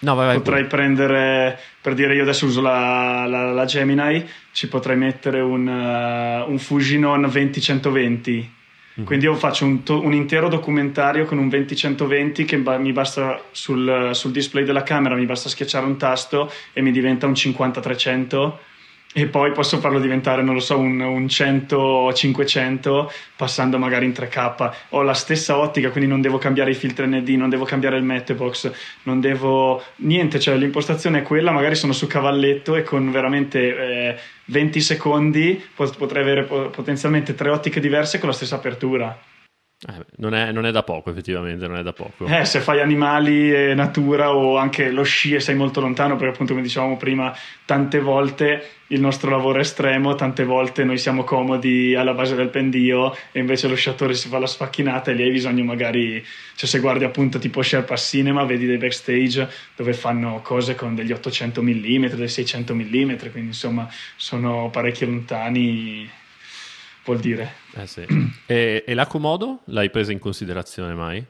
No, vai, vai, potrei pure. prendere, per dire io adesso uso la, la, la Gemini, ci potrei mettere un, uh, un Fujinon 20-120 Mm-hmm. Quindi io faccio un, to- un, intero documentario con un 20-120 che ba- mi basta sul, sul, display della camera, mi basta schiacciare un tasto e mi diventa un 50-300 e poi posso farlo diventare, non lo so, un, un 100-500 passando magari in 3K. Ho la stessa ottica, quindi non devo cambiare i filtri ND, non devo cambiare il mattebox, non devo... niente, cioè l'impostazione è quella, magari sono su cavalletto e con veramente eh, 20 secondi potrei avere potenzialmente tre ottiche diverse con la stessa apertura. Eh, non, è, non, è, da poco, effettivamente, non è da poco. Eh, se fai animali e natura o anche lo sci e sei molto lontano, perché appunto come dicevamo prima, tante volte il nostro lavoro è estremo, tante volte noi siamo comodi alla base del pendio e invece lo sciatore si fa la sfacchinata e lì hai bisogno magari, cioè se guardi appunto tipo Sherpa Cinema, vedi dei backstage dove fanno cose con degli 800 mm, dei 600 mm, quindi insomma sono parecchio lontani vuol dire. Eh sì. e, e la Komodo l'hai presa in considerazione mai?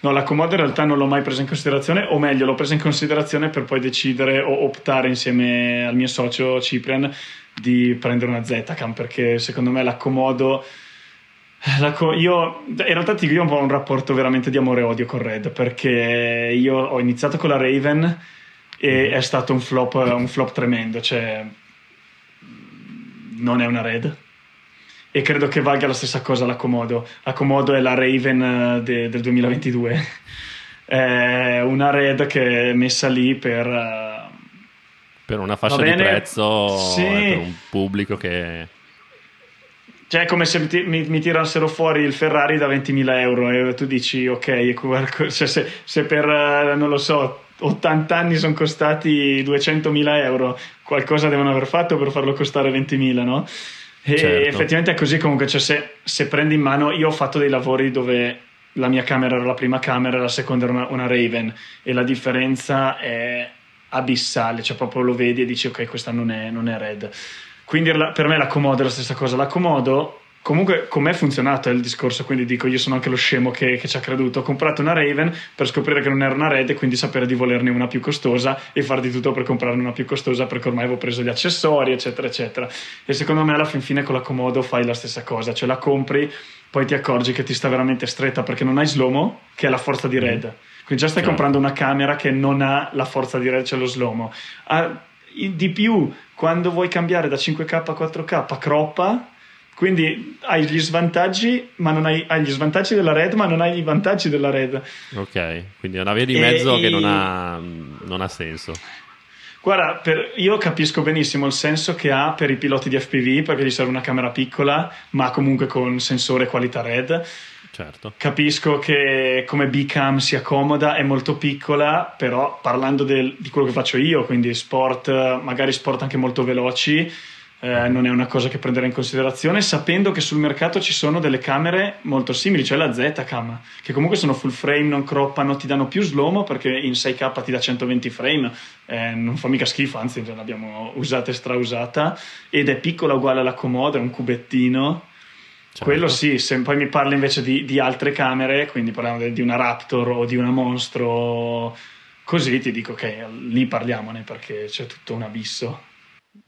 No, la Komodo in realtà non l'ho mai presa in considerazione, o meglio, l'ho presa in considerazione per poi decidere o optare insieme al mio socio Ciprian di prendere una Z-Cam, perché secondo me la Komodo... La co- io in realtà ti dico, io ho un rapporto veramente di amore e odio con Red, perché io ho iniziato con la Raven e è stato un flop, un flop tremendo, cioè non è una Red, e credo che valga la stessa cosa la Komodo. La Komodo è la Raven eh, de, del 2022. è una RED che è messa lì per... Uh, per una fascia di prezzo sì. per un pubblico che... Cioè, è come se mi, mi, mi, tirassero fuori il Ferrari da 20.000 euro e tu dici, ok, cioè se, se, per, non lo so, 80 anni sono costati 200.000 euro, qualcosa devono aver fatto per farlo costare 20.000, no? E certo. effettivamente è così comunque, cioè se, se, prendi in mano, io ho fatto dei lavori dove la mia camera era la prima camera, la seconda era una, una Raven e la differenza è abissale, cioè proprio lo vedi e dici ok questa non è, non è Red. Quindi per me la Komodo è la stessa cosa, la Komodo comunque com'è funzionato il discorso, quindi dico io sono anche lo scemo che, che, ci ha creduto, ho comprato una Raven per scoprire che non era una Red e quindi sapere di volerne una più costosa e far di tutto per comprarne una più costosa perché ormai avevo preso gli accessori eccetera eccetera e secondo me alla fin fine con la Komodo fai la stessa cosa, cioè la compri poi ti accorgi che ti sta veramente stretta perché non hai slomo che è la forza di Red, quindi già stai certo. comprando una camera che non ha la forza di Red, cioè lo slomo. Ah, di più, quando vuoi cambiare da 5K a 4K, croppa quindi hai gli svantaggi, ma non hai, hai, gli svantaggi della red, ma non hai i vantaggi della red. Ok, quindi è una via di mezzo e, che non ha, non ha senso. Guarda, per, io capisco benissimo il senso che ha per i piloti di FPV perché gli serve una camera piccola, ma comunque con sensore qualità red. Certo. Capisco che come B-Cam sia comoda, è molto piccola, però parlando del, di quello che faccio io, quindi sport, magari sport anche molto veloci, eh, non è una cosa che prenderei in considerazione, sapendo che sul mercato ci sono delle camere molto simili, cioè la Z-Cam, che comunque sono full frame, non croppano, ti danno più slow perché in 6K ti dà 120 frame, eh, non fa mica schifo, anzi l'abbiamo usata e strausata, ed è piccola uguale alla Komodo, è un cubettino. Certo. Quello sì, se poi mi parli invece di, di altre camere, quindi parliamo di, di una Raptor o di una Monstro, così ti dico che okay, lì parliamone perché c'è tutto un abisso.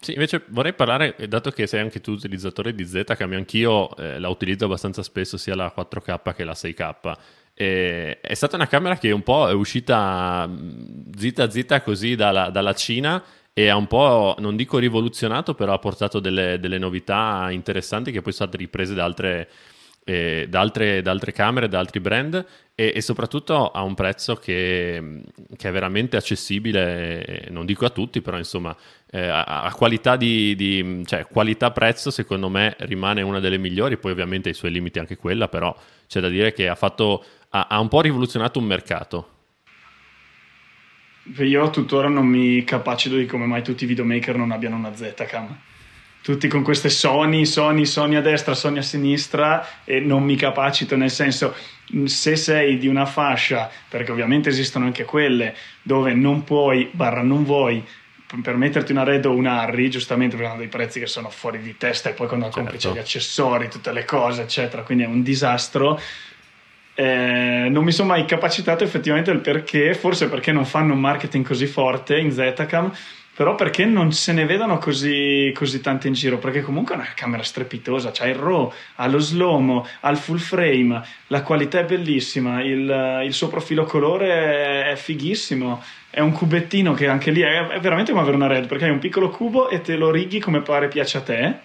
Sì, invece vorrei parlare, dato che sei anche tu utilizzatore di Zcam, anch'io eh, la utilizzo abbastanza spesso sia la 4K che la 6K. E è stata una camera che un po' è uscita mm, zitta zitta così dalla, dalla Cina e ha un po', non dico rivoluzionato, però ha portato delle, delle novità interessanti che poi sono state riprese da altre, eh, da, altre, da altre camere, da altri brand e, e, soprattutto a un prezzo che, che, è veramente accessibile, non dico a tutti, però insomma eh, a, a, qualità di, di cioè, qualità-prezzo secondo me rimane una delle migliori, poi ovviamente ha i suoi limiti anche quella, però c'è da dire che ha, fatto, ha, ha un po' rivoluzionato un mercato. Io tuttora non mi capacito di come mai tutti i videomaker non abbiano una Z-Cam tutti con queste Sony, Sony, Sony a destra, Sony a sinistra e non mi capacito, nel senso se sei di una fascia, perché ovviamente esistono anche quelle dove non puoi, barra non vuoi permetterti una Red o un Harry, giustamente perché hanno dei prezzi che sono fuori di testa e poi quando certo. compri c'è gli accessori, tutte le cose, eccetera, quindi è un disastro. Eh, non mi sono mai capacitato effettivamente del perché, forse perché non fanno un marketing così forte in Zetacam, però perché non se ne vedono così, così tante in giro? Perché comunque è una camera strepitosa, c'ha il RAW, ha lo slow ha il full frame, la qualità è bellissima, il, il, suo profilo colore è, è, fighissimo, è un cubettino che anche lì è, è veramente come avere una Red, perché hai un piccolo cubo e te lo righi come pare piace a te,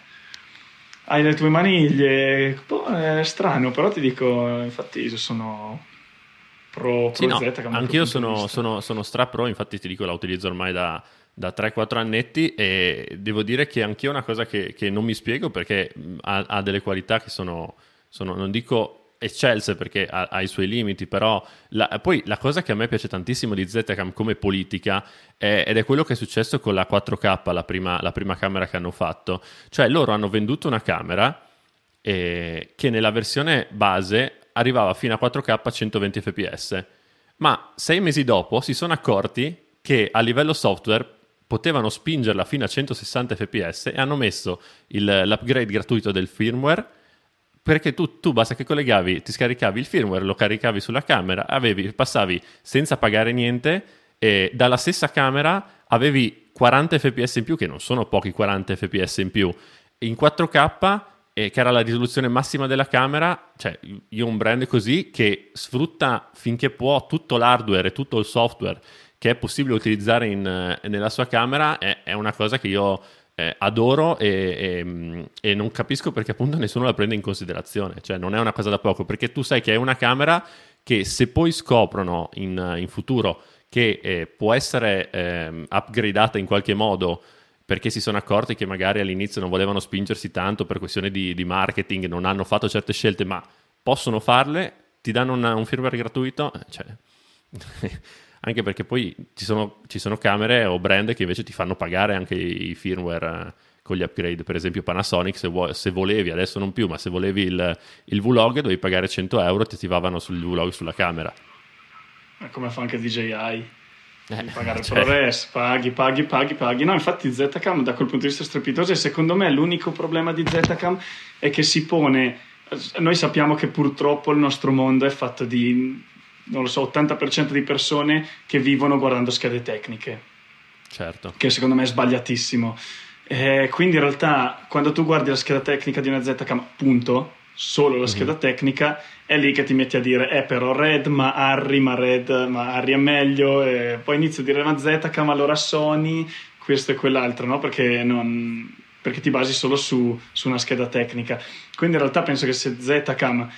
hai le tue maniglie, boh, è strano, però ti dico, infatti sono pro, pro sì, no, Z. Anch'io sono, sono, sono stra pro, infatti ti dico la utilizzo ormai da da 3-4 annetti e devo dire che anch'io è una cosa che, che non mi spiego perché ha, ha delle qualità che sono, sono, non dico eccelse perché ha, ha i suoi limiti, però la, poi la cosa che a me piace tantissimo di Zetacam come politica è, ed è quello che è successo con la 4K, la prima, la prima camera che hanno fatto, cioè loro hanno venduto una camera eh, che nella versione base arrivava fino a 4K a 120 fps, ma sei mesi dopo si sono accorti che a livello software potevano spingerla fino a 160 fps e hanno messo il, l'upgrade gratuito del firmware perché tu, tu, basta che collegavi, ti scaricavi il firmware, lo caricavi sulla camera, avevi, passavi senza pagare niente e dalla stessa camera avevi 40 fps in più, che non sono pochi 40 fps in più, in 4K, eh, che era la risoluzione massima della camera, cioè io un brand così che sfrutta finché può tutto l'hardware e tutto il software che è possibile utilizzare in, eh, nella sua camera è, è, una cosa che io eh, adoro e, e, e, non capisco perché appunto nessuno la prende in considerazione, cioè non è una cosa da poco, perché tu sai che hai una camera che se poi scoprono in, in futuro che eh, può essere eh, upgradata in qualche modo perché si sono accorti che magari all'inizio non volevano spingersi tanto per questione di, di marketing, non hanno fatto certe scelte, ma possono farle, ti danno una, un firmware gratuito, eh, cioè, anche perché poi ci sono, ci sono, camere o brand che invece ti fanno pagare anche i firmware eh, con gli upgrade, per esempio Panasonic, se, vuoi, se, volevi, adesso non più, ma se volevi il, il Vlog dovevi pagare 100 euro, ti attivavano sul Vlog sulla camera. Come fa anche DJI. Eh, pagare cioè. ProRes, paghi, paghi, paghi, paghi. No, infatti Zcam da quel punto di vista è strepitoso e secondo me l'unico problema di Zcam è che si pone... Noi sappiamo che purtroppo il nostro mondo è fatto di, non lo so, 80% di persone che vivono guardando schede tecniche. Certo. Che secondo me è sbagliatissimo. Eh, quindi in realtà quando tu guardi la scheda tecnica di una Zcam, punto, solo la scheda mm-hmm. tecnica, è lì che ti metti a dire, eh però Red, ma Harry, ma Red, ma Harry è meglio, e poi inizi a dire, ma Zcam, allora Sony, questo e quell'altro, no? Perché, non, perché ti basi solo su, su, una scheda tecnica. Quindi in realtà penso che se Zcam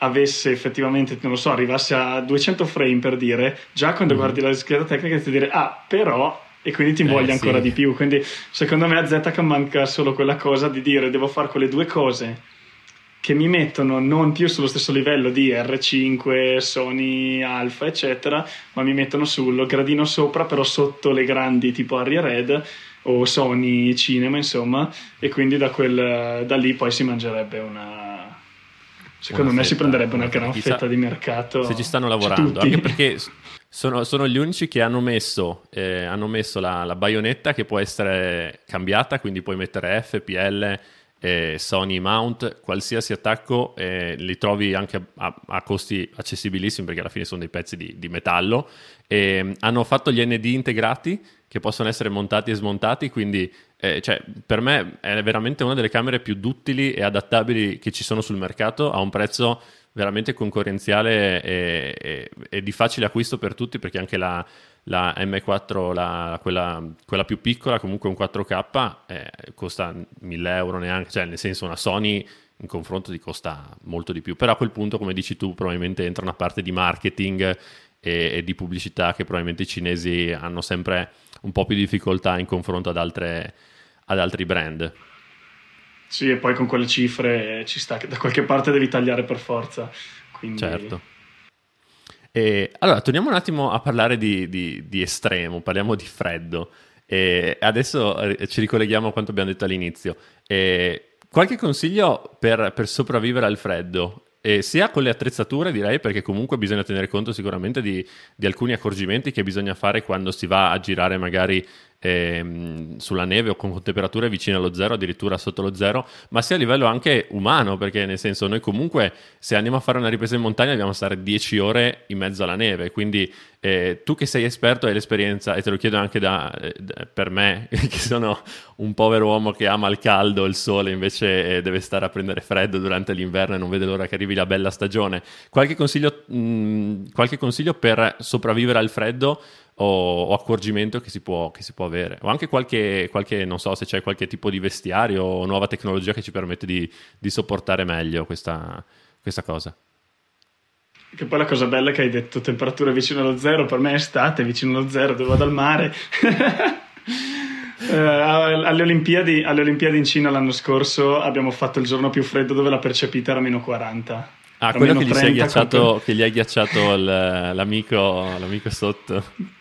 avesse effettivamente, non lo so, arrivasse a 200 frame per dire, già quando mm-hmm. guardi la scheda tecnica ti dire, ah, però e quindi ti invoglia eh, ancora sì. di più. Quindi secondo me a Zcam manca solo quella cosa di dire devo fare quelle due cose che mi mettono non più sullo stesso livello di R5, Sony Alpha, eccetera, ma mi mettono sul gradino sopra, però sotto le grandi tipo Harry Red o Sony Cinema, insomma, e quindi da, quel, da lì poi si mangerebbe una. Secondo me fetta, si prenderebbe una, gran fetta, di mercato. Se ci stanno lavorando, anche perché sono, sono, gli unici che hanno messo, eh, hanno messo la, la baionetta che può essere cambiata, quindi puoi mettere FPL eh, Sony Mount, qualsiasi attacco eh, li trovi anche a, a, costi accessibilissimi perché alla fine sono dei pezzi di, di metallo. Hanno fatto gli ND integrati che possono essere montati e smontati, quindi eh, cioè, per me è veramente una delle camere più duttili e adattabili che ci sono sul mercato a un prezzo veramente concorrenziale e, e, e di facile acquisto per tutti perché anche la, la M4, la, quella, quella, più piccola, comunque un 4K, eh, costa 1000 euro neanche, cioè nel senso una Sony in confronto ti costa molto di più, però a quel punto, come dici tu, probabilmente entra una parte di marketing e, e di pubblicità che probabilmente i cinesi hanno sempre un po' più di difficoltà in confronto ad, altre, ad altri brand. Sì, e poi con quelle cifre ci sta che da qualche parte devi tagliare per forza. Quindi... Certo. E, allora, torniamo un attimo a parlare di, di, di estremo, parliamo di freddo. E adesso eh, ci ricolleghiamo a quanto abbiamo detto all'inizio. E qualche consiglio per, per sopravvivere al freddo? E sia con le attrezzature direi perché comunque bisogna tenere conto sicuramente di, di, alcuni accorgimenti che bisogna fare quando si va a girare magari ehm, sulla neve o con temperature vicine allo zero, addirittura sotto lo zero, ma sia a livello anche umano, perché nel senso noi comunque se andiamo a fare una ripresa in montagna dobbiamo stare 10 ore in mezzo alla neve, quindi eh, tu che sei esperto hai l'esperienza e te lo chiedo anche da, eh, per me che sono un povero uomo che ama il caldo, il sole, invece eh, deve stare a prendere freddo durante l'inverno e non vede l'ora che arrivi la bella stagione. Qualche consiglio, mh, mm, qualche consiglio per sopravvivere al freddo? O, o accorgimento che si, può, che si, può, avere. O anche qualche, qualche, non so se c'è qualche tipo di vestiario o nuova tecnologia che ci permette di, di sopportare meglio questa, questa cosa. Che poi la cosa bella è che hai detto temperature vicino allo zero, per me è estate, vicino allo zero, dove vado al mare. eh, alle, Olimpiadi, alle, Olimpiadi, in Cina l'anno scorso abbiamo fatto il giorno più freddo dove la percepita era meno 40. Ah, quello che gli, 30, ghiacciato, che gli hai ghiacciato l'amico, l'amico sotto.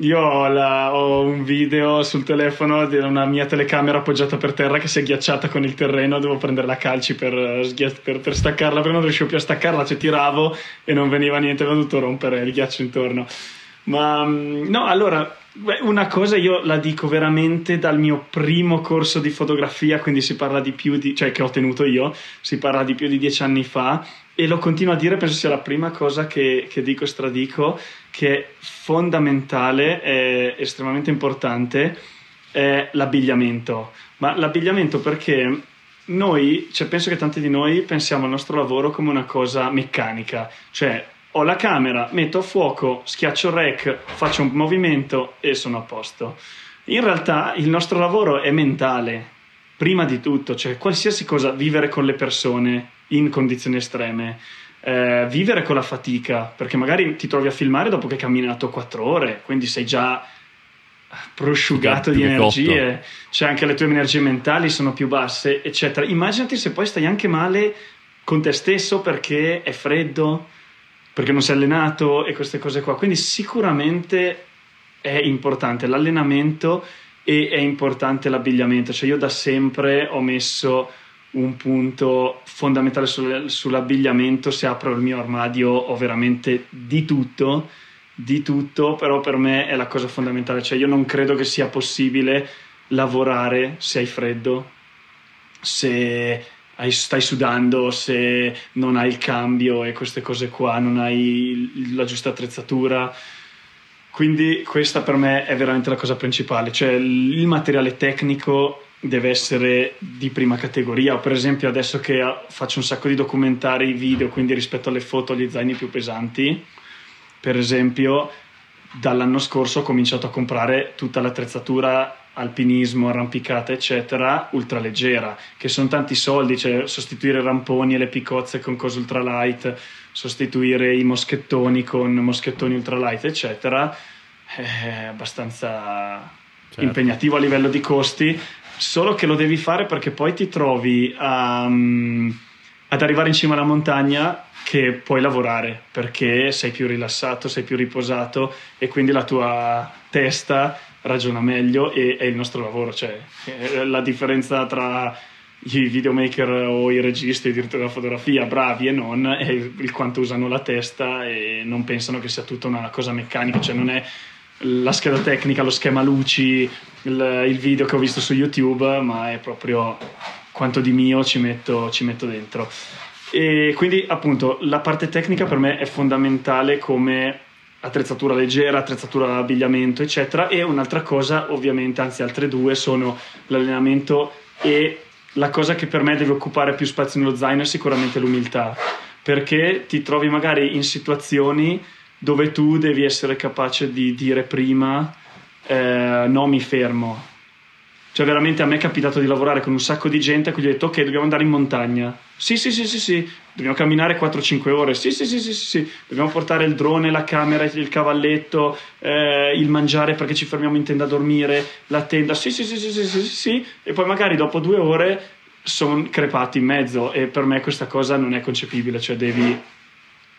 Io ho, la, ho, un video sul telefono di una mia telecamera appoggiata per terra che si è ghiacciata con il terreno. Devo prendere la calci per, per, per staccarla, perché non riuscivo più a staccarla. Cioè, tiravo e non veniva niente, avevo dovuto rompere il ghiaccio intorno. Ma mm, no, allora, una cosa io la dico veramente dal mio primo corso di fotografia, quindi si parla di più di, cioè che ho tenuto io, si parla di più di dieci anni fa e lo continuo a dire, penso sia la prima cosa che, che dico e stradico, che è fondamentale, è estremamente importante, è l'abbigliamento. Ma l'abbigliamento perché noi, cioè penso che tanti di noi pensiamo al nostro lavoro come una cosa meccanica, cioè ho la camera, metto a fuoco, schiaccio il rec, faccio un movimento e sono a posto. In realtà il nostro lavoro è mentale, prima di tutto, cioè qualsiasi cosa, vivere con le persone, in condizioni estreme, eh, vivere con la fatica, perché magari ti trovi a filmare dopo che hai camminato quattro ore, quindi sei già prosciugato di energie, cioè anche le tue energie mentali sono più basse, eccetera. Immaginati se poi stai anche male con te stesso perché è freddo, perché non sei allenato e queste cose qua. Quindi sicuramente è importante l'allenamento e è importante l'abbigliamento. Cioè io da sempre ho messo un punto fondamentale sul, sull'abbigliamento, se apro il mio armadio ho veramente di tutto, di tutto, però per me è la cosa fondamentale. Cioè io non credo che sia possibile lavorare se hai freddo, se stai sudando, se non hai il cambio e queste cose qua, non hai la giusta attrezzatura. Quindi questa per me è veramente la cosa principale, cioè il materiale tecnico deve essere di prima categoria. Per esempio adesso che faccio un sacco di documentari video, quindi rispetto alle foto gli zaini più pesanti, per esempio dall'anno scorso ho cominciato a comprare tutta l'attrezzatura alpinismo, arrampicata, eccetera, ultraleggera, che sono tanti soldi, cioè sostituire ramponi e le picozze con cose ultralight, sostituire i moschettoni con moschettoni ultralight, eccetera, è abbastanza certo. impegnativo a livello di costi, solo che lo devi fare perché poi ti trovi um, ad arrivare in cima alla montagna che puoi lavorare perché sei più rilassato, sei più riposato e quindi la tua testa ragiona meglio e è il nostro lavoro, cioè la differenza tra i videomaker o i registi, i direttori della fotografia, bravi e non, è il quanto usano la testa e non pensano che sia tutta una cosa meccanica, cioè non è la scheda tecnica, lo schema luci, il, il video che ho visto su YouTube, ma è proprio quanto di mio ci metto, ci metto dentro. E quindi appunto la parte tecnica per me è fondamentale come attrezzatura leggera, attrezzatura d'abbigliamento, eccetera. E un'altra cosa, ovviamente, anzi altre due, sono l'allenamento e la cosa che per me deve occupare più spazio nello zaino è sicuramente l'umiltà, perché ti trovi magari in situazioni dove tu devi essere capace di dire prima eh, no mi fermo, cioè, veramente a me è capitato di lavorare con un sacco di gente a cui gli ho detto: Ok, dobbiamo andare in montagna. Sì, sì, sì, sì, sì. Dobbiamo camminare 4-5 ore. Sì, sì, sì, sì, sì, sì. Dobbiamo portare il drone, la camera, il cavalletto, eh, il mangiare perché ci fermiamo in tenda a dormire, la tenda. Sì, sì, sì, sì, sì, sì, sì. sì. E poi magari dopo due ore sono crepati in mezzo. E per me questa cosa non è concepibile. Cioè, devi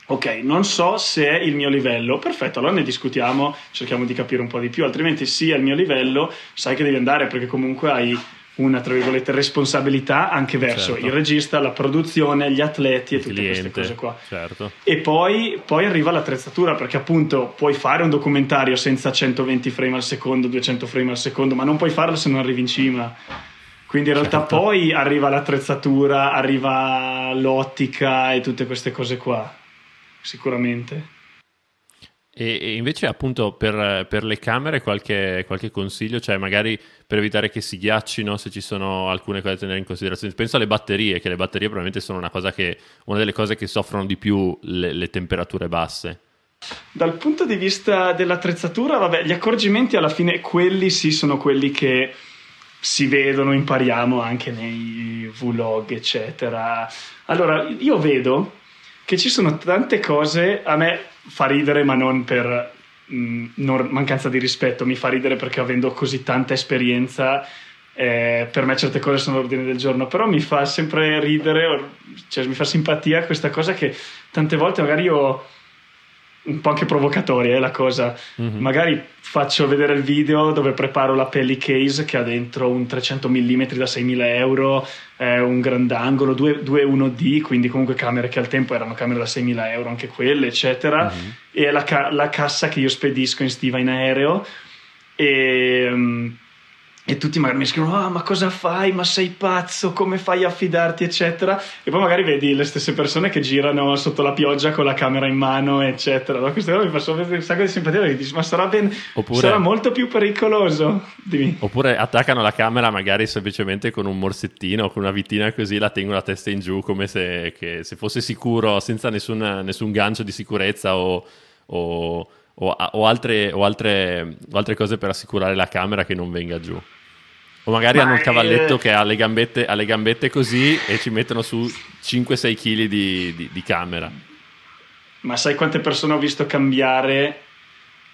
ok, non so se è il mio livello, perfetto, allora ne discutiamo, cerchiamo di capire un po' di più, altrimenti sì è il mio livello, sai che devi andare perché comunque hai una, tra virgolette, responsabilità anche verso certo. il regista, la produzione, gli atleti e il tutte cliente, queste cose qua. Certo. E poi, poi, arriva l'attrezzatura perché appunto puoi fare un documentario senza 120 frame al secondo, 200 frame al secondo, ma non puoi farlo se non arrivi in cima. Quindi in realtà certo. poi arriva l'attrezzatura, arriva l'ottica e tutte queste cose qua sicuramente. E, invece appunto per, per le camere qualche, qualche, consiglio, cioè magari per evitare che si ghiaccino se ci sono alcune cose da tenere in considerazione. Penso alle batterie, che le batterie probabilmente sono una, cosa che, una delle cose che soffrono di più le, le temperature basse. Dal punto di vista dell'attrezzatura, vabbè, gli accorgimenti alla fine, quelli sì sono quelli che si vedono, impariamo anche nei vlog, eccetera. Allora, io vedo che ci sono tante cose, a me fa ridere ma non per mh, mm, non mancanza di rispetto, mi fa ridere perché avendo così tanta esperienza eh, per me certe cose sono l'ordine del giorno, però mi fa sempre ridere, cioè mi fa simpatia questa cosa che tante volte magari io un po' anche provocatoria è eh, la cosa. Mm-hmm. Magari faccio vedere il video dove preparo la Pelli Case che ha dentro un 300 mm da 6000 euro, eh, un grandangolo, due, due 1D, quindi comunque camere che al tempo erano camere da 6000 euro, anche quelle, eccetera. Mm-hmm. E la, ca- la, cassa che io spedisco in stiva in aereo. E. Um, e tutti magari mi scrivono ah ma cosa fai? Ma sei pazzo? Come fai a fidarti? eccetera. E poi magari vedi le stesse persone che girano sotto la pioggia con la camera in mano eccetera. No? questa cosa mi fa solo un sacco di simpatia perché dici ma sarà, ben, oppure, sarà molto più pericoloso. Dimmi. oppure attaccano la camera magari semplicemente con un morsettino con una vitina così la tengono la testa in giù come se, se fosse sicuro senza nessun, nessun gancio di sicurezza o, o o, o, altre, o, altre, o, altre, cose per assicurare la camera che non venga giù. O magari Ma hanno il cavalletto eh... che ha le, gambette, ha le, gambette, così e ci mettono su 5-6 kg di, di, di, camera. ma sai quante persone ho visto cambiare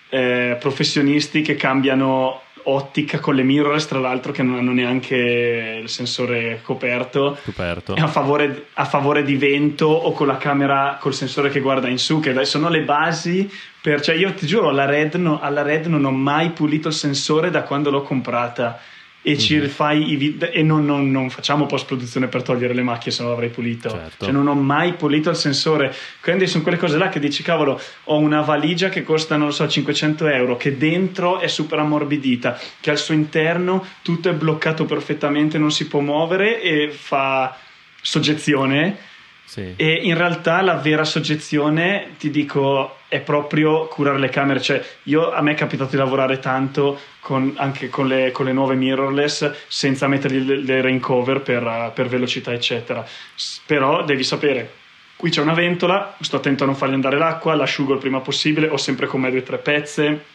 eh, professionisti che cambiano ottica con le mirrorless, tra l'altro, che non hanno neanche il sensore coperto, coperto. A, favore, a favore di vento o con la camera col sensore che guarda in su, che sono le basi per. Cioè, io ti giuro, alla Red, no, alla Red non ho mai pulito il sensore da quando l'ho comprata e mm-hmm. ci rifai i video e non, non, non, facciamo post produzione per togliere le macchie se no l'avrei pulito certo. cioè non ho mai pulito il sensore quindi sono quelle cose là che dici cavolo ho una valigia che costa non lo so 500 euro che dentro è super ammorbidita che al suo interno tutto è bloccato perfettamente non si può muovere e fa soggezione sì. E in realtà la vera soggezione, ti dico, è proprio curare le camere. Cioè, io, a me è capitato di lavorare tanto con, anche con le, con le, nuove mirrorless senza mettergli le, le rain cover per, per velocità, eccetera. Però devi sapere, qui c'è una ventola, sto attento a non fargli andare l'acqua, l'asciugo il prima possibile, ho sempre con me due o tre pezze.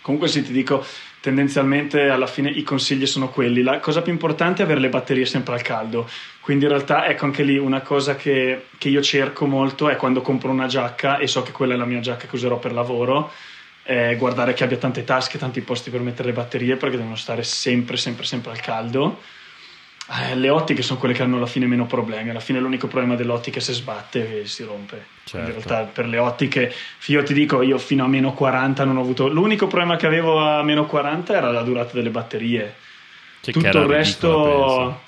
Comunque, sì, ti dico, tendenzialmente alla fine i consigli sono quelli. La cosa più importante è avere le batterie sempre al caldo. Quindi in realtà ecco anche lì una cosa che, che io cerco molto è quando compro una giacca e so che quella è la mia giacca che userò per lavoro, guardare che abbia tante tasche, tanti posti per mettere le batterie perché devono stare sempre, sempre, sempre al caldo eh, le ottiche sono quelle che hanno alla fine meno problemi. Alla fine l'unico problema dell'ottica è se sbatte e si rompe. Certo. In realtà per le ottiche, io ti dico, io fino a meno 40 non ho avuto... L'unico problema che avevo a meno 40 era la durata delle batterie. Cioè, Tutto il resto...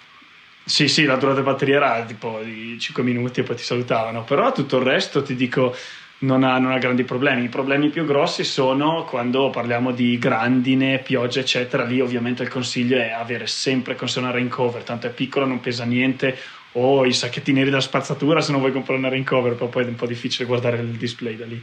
Sì, sì, la durata delle batterie era tipo di 5 minuti e poi ti salutavano. Però tutto il resto ti dico non ha, non ha, grandi problemi. I problemi più grossi sono quando parliamo di grandine, pioggia, eccetera. Lì ovviamente il consiglio è avere sempre con sé una rain cover, tanto è piccola, non pesa niente. O i sacchetti neri da spazzatura se non vuoi comprare una rain cover, però poi è un po' difficile guardare il display da lì.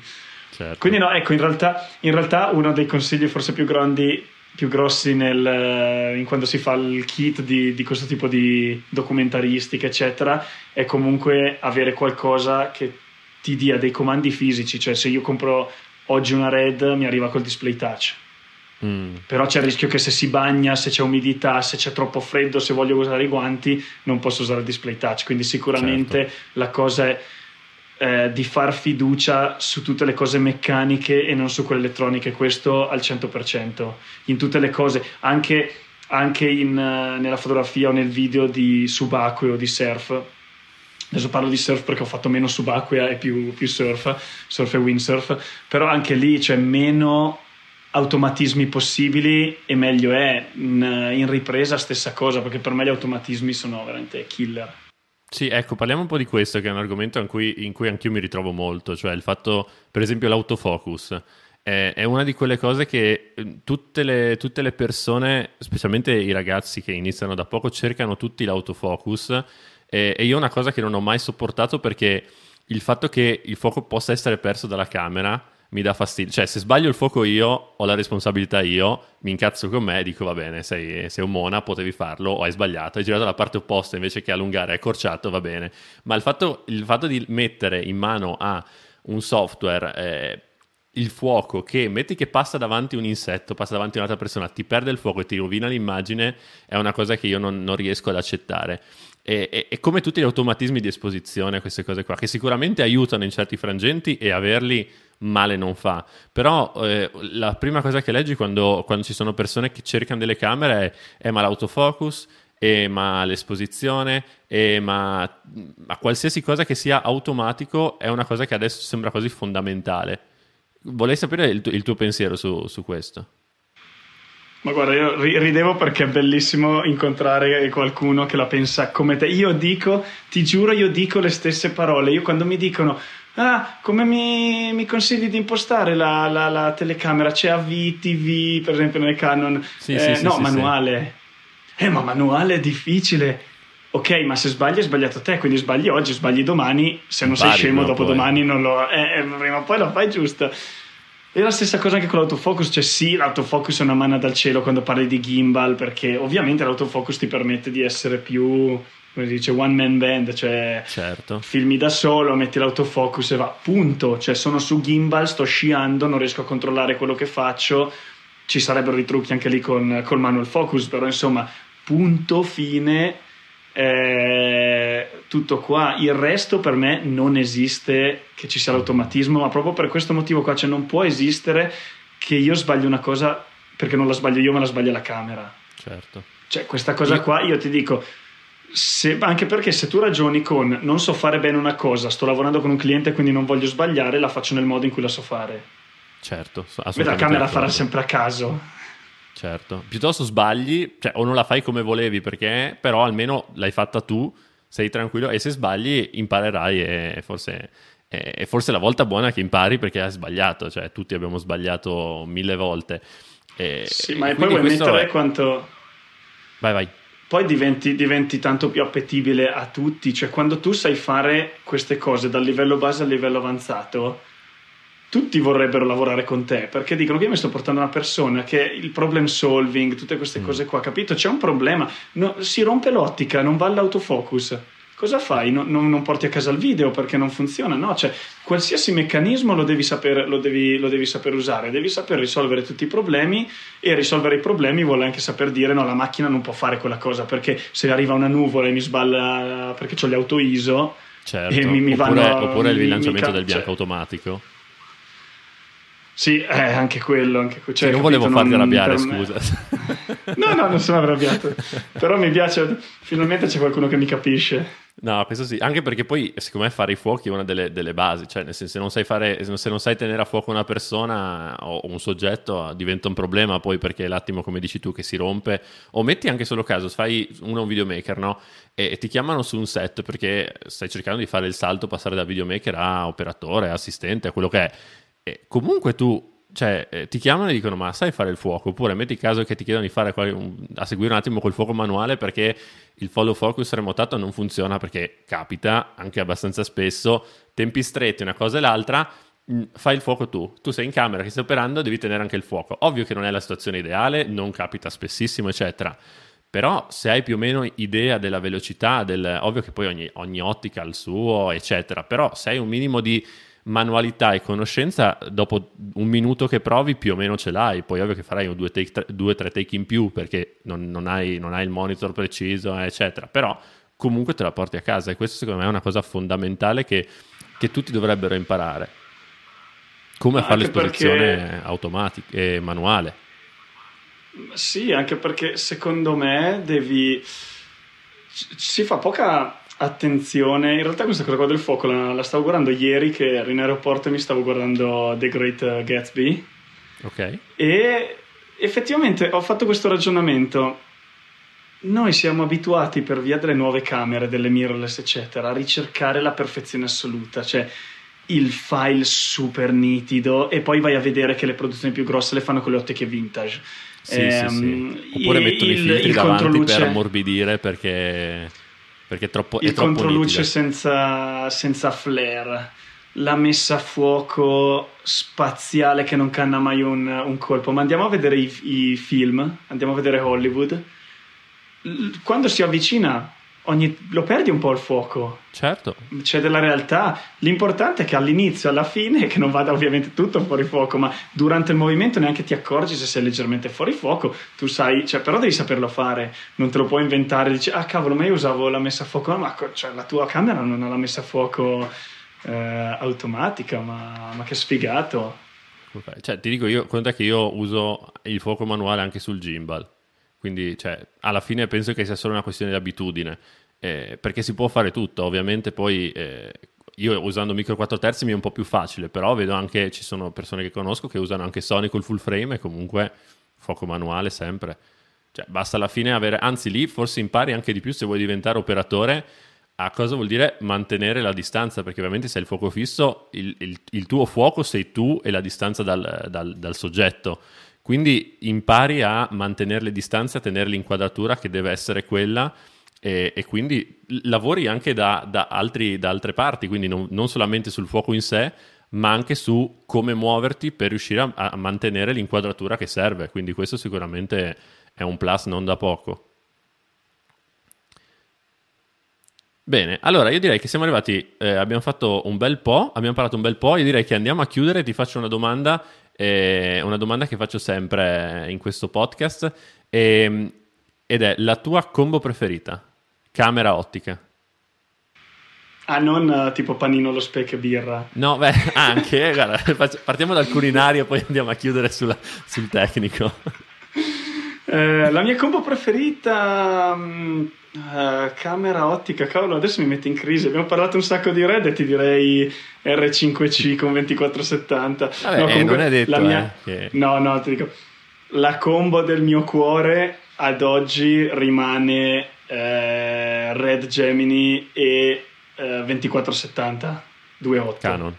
Certo. Quindi no, ecco, in realtà, in realtà, uno dei consigli forse più grandi più grossi nel, in quando si fa il kit di, di, questo tipo di documentaristica, eccetera, è comunque avere qualcosa che ti dia dei comandi fisici, cioè se io compro oggi una Red mi arriva col display touch. Mm. Però c'è il rischio che se si bagna, se c'è umidità, se c'è troppo freddo, se voglio usare i guanti, non posso usare il display touch. Quindi sicuramente certo. la cosa è eh, di far fiducia su tutte le cose meccaniche e non su quelle elettroniche, questo al 100%. In tutte le cose, anche, anche in, uh, nella fotografia o nel video di subacqueo o di surf adesso parlo di surf perché ho fatto meno subacquea e più, più surf, surf e windsurf, però anche lì c'è meno automatismi possibili e meglio è in, in, ripresa stessa cosa perché per me gli automatismi sono veramente killer. Sì, ecco, parliamo un po' di questo che è un argomento in cui, in cui anch'io mi ritrovo molto, cioè il fatto, per esempio, l'autofocus. È, una di quelle cose che eh, tutte le, tutte le persone, specialmente i ragazzi che iniziano da poco, cercano tutti l'autofocus e, e io una cosa che non ho mai sopportato perché il fatto che il fuoco possa essere perso dalla camera mi dà fastidio. Cioè, se sbaglio il fuoco io, ho la responsabilità io, mi incazzo con me e dico va bene, sei, sei un mona, potevi farlo, o hai sbagliato, hai girato dalla parte opposta invece che allungare, hai accorciato, va bene. Ma il fatto, il fatto di mettere in mano a un software... Eh, il fuoco che metti che passa davanti un insetto, passa davanti un'altra persona, ti perde il fuoco e ti rovina l'immagine, è una cosa che io non, non riesco ad accettare. E, e, e, come tutti gli automatismi di esposizione, queste cose qua, che sicuramente aiutano in certi frangenti e averli male non fa. Però eh, la prima cosa che leggi quando, quando, ci sono persone che cercano delle camere è, è ma l'autofocus, e ma l'esposizione, e ma, ma qualsiasi cosa che sia automatico è una cosa che adesso sembra quasi fondamentale. Vorrei sapere il, tu, il tuo pensiero su, su questo. Ma guarda, io ridevo perché è bellissimo incontrare qualcuno che la pensa come te. Io dico, ti giuro, io dico le stesse parole. Io quando mi dicono, ah, come mi, mi consigli di impostare la, la, la, telecamera? C'è AV, TV, per esempio nel Canon. Sì, eh, sì, no, sì, manuale. Eh, ma manuale è difficile. Ok, ma se sbagli hai sbagliato te, quindi sbagli oggi, sbagli domani. Se non Impari, sei scemo, dopo domani non lo... Eh, eh, prima o poi lo fai giusto. E la stessa cosa anche con l'autofocus, cioè sì, l'autofocus è una manna dal cielo quando parli di gimbal, perché ovviamente l'autofocus ti permette di essere più, come si dice, one man band, cioè certo. filmi da solo, metti l'autofocus e va, punto, cioè sono su gimbal, sto sciando, non riesco a controllare quello che faccio, ci sarebbero i trucchi anche lì con, col manual focus, però insomma, punto, fine, eh, tutto qua. Il resto per me non esiste che ci sia l'automatismo, ma proprio per questo motivo qua, cioè non può esistere che io sbaglio una cosa perché non la sbaglio io, ma la sbaglia la camera. Certo. Cioè, questa cosa qua io ti dico. Se, anche perché se tu ragioni con non so fare bene una cosa, sto lavorando con un cliente quindi non voglio sbagliare, la faccio nel modo in cui la so fare. Certo, la camera farà sempre a caso. Certo, piuttosto sbagli, cioè o non la fai come volevi perché, però almeno l'hai fatta tu, sei tranquillo e se sbagli imparerai e forse, e forse la volta buona che impari perché hai sbagliato, cioè tutti abbiamo sbagliato mille volte. E, sì, ma e poi vuoi mettere è... quanto... Vai, vai. Poi diventi, diventi, tanto più appetibile a tutti, cioè quando tu sai fare queste cose dal livello base al livello avanzato, tutti vorrebbero lavorare con te perché dicono che io mi sto portando una persona che il problem solving, tutte queste mm. cose qua, capito? C'è un problema, no, si rompe l'ottica, non va all'autofocus. Cosa fai? No, non, non, porti a casa il video perché non funziona? No, cioè qualsiasi meccanismo lo devi, saper, lo, devi, lo devi saper usare, devi saper risolvere tutti i problemi e risolvere i problemi vuole anche saper dire no, la macchina non può fare quella cosa perché se arriva una nuvola e mi sballa perché ho gli auto ISO certo. e mi, mi oppure, vanno... Oppure il rilanciamento del bianco cioè, automatico sì, eh, anche quello. Anche que- cioè, non capito, volevo farti arrabbiare, scusa. no, no, non sono arrabbiato. Però mi piace, finalmente c'è qualcuno che mi capisce. No, questo sì, anche perché poi secondo me fare i fuochi è una delle, delle basi, cioè nel senso se non, sai fare, se non sai tenere a fuoco una persona o un soggetto diventa un problema poi perché è l'attimo come dici tu che si rompe o metti anche solo caso, fai uno un videomaker no? e, e ti chiamano su un set perché stai cercando di fare il salto, passare da videomaker a operatore, assistente, a quello che è e comunque tu cioè, eh, ti chiamano e dicono: Ma sai fare il fuoco? Oppure metti caso che ti chiedono di fare quali, un, a seguire un attimo col fuoco manuale perché il follow focus remotato non funziona perché capita anche abbastanza spesso, tempi stretti, una cosa e l'altra. Mm, fai il fuoco tu, tu sei in camera che stai operando, devi tenere anche il fuoco. Ovvio che non è la situazione ideale, non capita spessissimo, eccetera. Però se hai più o meno idea della velocità, del, ovvio che poi ogni, ogni ottica ha il suo, eccetera. Però se hai un minimo di manualità e conoscenza, dopo un minuto che provi più o meno ce l'hai, poi ovvio che farai due, take, tre, due tre take in più perché non, non, hai, non, hai, il monitor preciso, eccetera, però comunque te la porti a casa e questo secondo me è una cosa fondamentale che, che tutti dovrebbero imparare. Come fare l'esposizione perché... automatica e manuale. Sì, anche perché secondo me devi... Si fa poca attenzione. In realtà questa cosa qua del fuoco la, la, stavo guardando ieri che ero in aeroporto e mi stavo guardando The Great Gatsby. Ok. E effettivamente ho fatto questo ragionamento. Noi siamo abituati per via delle nuove camere, delle mirrorless, eccetera, a ricercare la perfezione assoluta, cioè il file super nitido e poi vai a vedere che le produzioni più grosse le fanno con le ottiche vintage. Sì, ehm, sì, sì. Oppure mettono il, i filtri davanti per ammorbidire perché perché è troppo il è troppo controluce senza, senza flare. La messa a fuoco spaziale che non canna mai un, un colpo. Ma andiamo a vedere i, i, film andiamo a vedere Hollywood. Quando si avvicina ogni, lo perdi un po' il fuoco. Certo. C'è della realtà. L'importante è che all'inizio, alla fine, che non vada ovviamente tutto fuori fuoco, ma durante il movimento neanche ti accorgi se sei leggermente fuori fuoco. Tu sai, cioè, però devi saperlo fare. Non te lo puoi inventare. Dici, ah cavolo, ma io usavo la messa a fuoco, ma cioè, la tua camera non ha la messa a fuoco eh, automatica, ma, ma che sfigato. Cioè, ti dico io, conta che io uso il fuoco manuale anche sul gimbal quindi, cioè, alla fine penso che sia solo una questione di abitudine, eh, perché si può fare tutto. Ovviamente poi eh, io usando micro 4 terzi mi è un po' più facile, però vedo anche, ci sono persone che conosco che usano anche Sony col full frame e comunque fuoco manuale sempre. Cioè, basta alla fine avere, anzi lì forse impari anche di più se vuoi diventare operatore a cosa vuol dire mantenere la distanza, perché ovviamente se hai il fuoco fisso, il, il, il tuo fuoco sei tu e la distanza dal, dal, dal soggetto. Quindi impari a mantenere le distanze, a tenere l'inquadratura che deve essere quella e, e quindi lavori anche da, da, altri, da altre parti, quindi non, non, solamente sul fuoco in sé, ma anche su come muoverti per riuscire a, a mantenere l'inquadratura che serve. Quindi questo sicuramente è un plus non da poco. Bene, allora io direi che siamo arrivati, eh, abbiamo fatto un bel po', abbiamo parlato un bel po', io direi che andiamo a chiudere, ti faccio una domanda è una domanda che faccio sempre in questo podcast e, ed è la tua combo preferita? Camera ottica. Ah, non uh, tipo panino allo spec e birra. No, beh, anche, guarda, partiamo dal culinario poi andiamo a chiudere sulla, sul tecnico. Eh, la mia combo preferita... Um, uh, camera ottica, cavolo, adesso mi mette in crisi. Abbiamo parlato un sacco di Red e ti direi R5C con 2470. Vabbè, no, comunque, non è detto, mia... eh, che... No, no, ti dico... La combo del mio cuore ad oggi rimane eh, Red Gemini e eh, 2470 2.8 Canon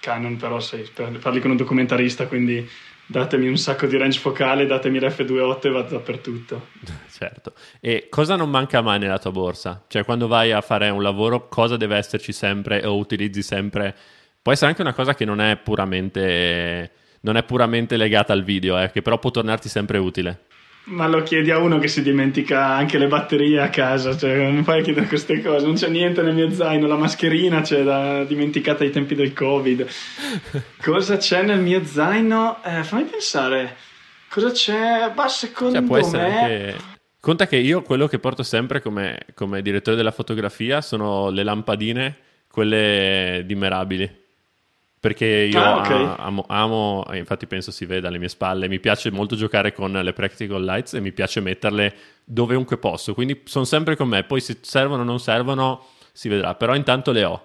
Canon però sei, parli con un documentarista quindi datemi un sacco di range focale datemi l'F2.8 e vado dappertutto. Certo. E cosa non manca mai nella tua borsa? cioè quando vai a fare un lavoro cosa deve esserci sempre o utilizzi sempre? Può essere anche una cosa che non è puramente non è puramente legata al video eh, che però può tornarti sempre utile ma lo chiedi a uno che si dimentica anche le batterie a casa, cioè non fai chiedere queste cose, non c'è niente nel mio zaino, la mascherina c'è da, dimenticata ai tempi del Covid. Cosa c'è nel mio zaino? Eh, fammi pensare, cosa c'è? Ma secondo cioè, può essere me... Anche... Conta che io quello che porto sempre come, come direttore della fotografia sono le lampadine, quelle dimerabili perché io ah, okay. amo, amo, infatti penso si veda alle mie spalle, mi piace molto giocare con le practical lights e mi piace metterle dovunque posso, quindi sono sempre con me, poi se servono o non servono si vedrà, però intanto le ho.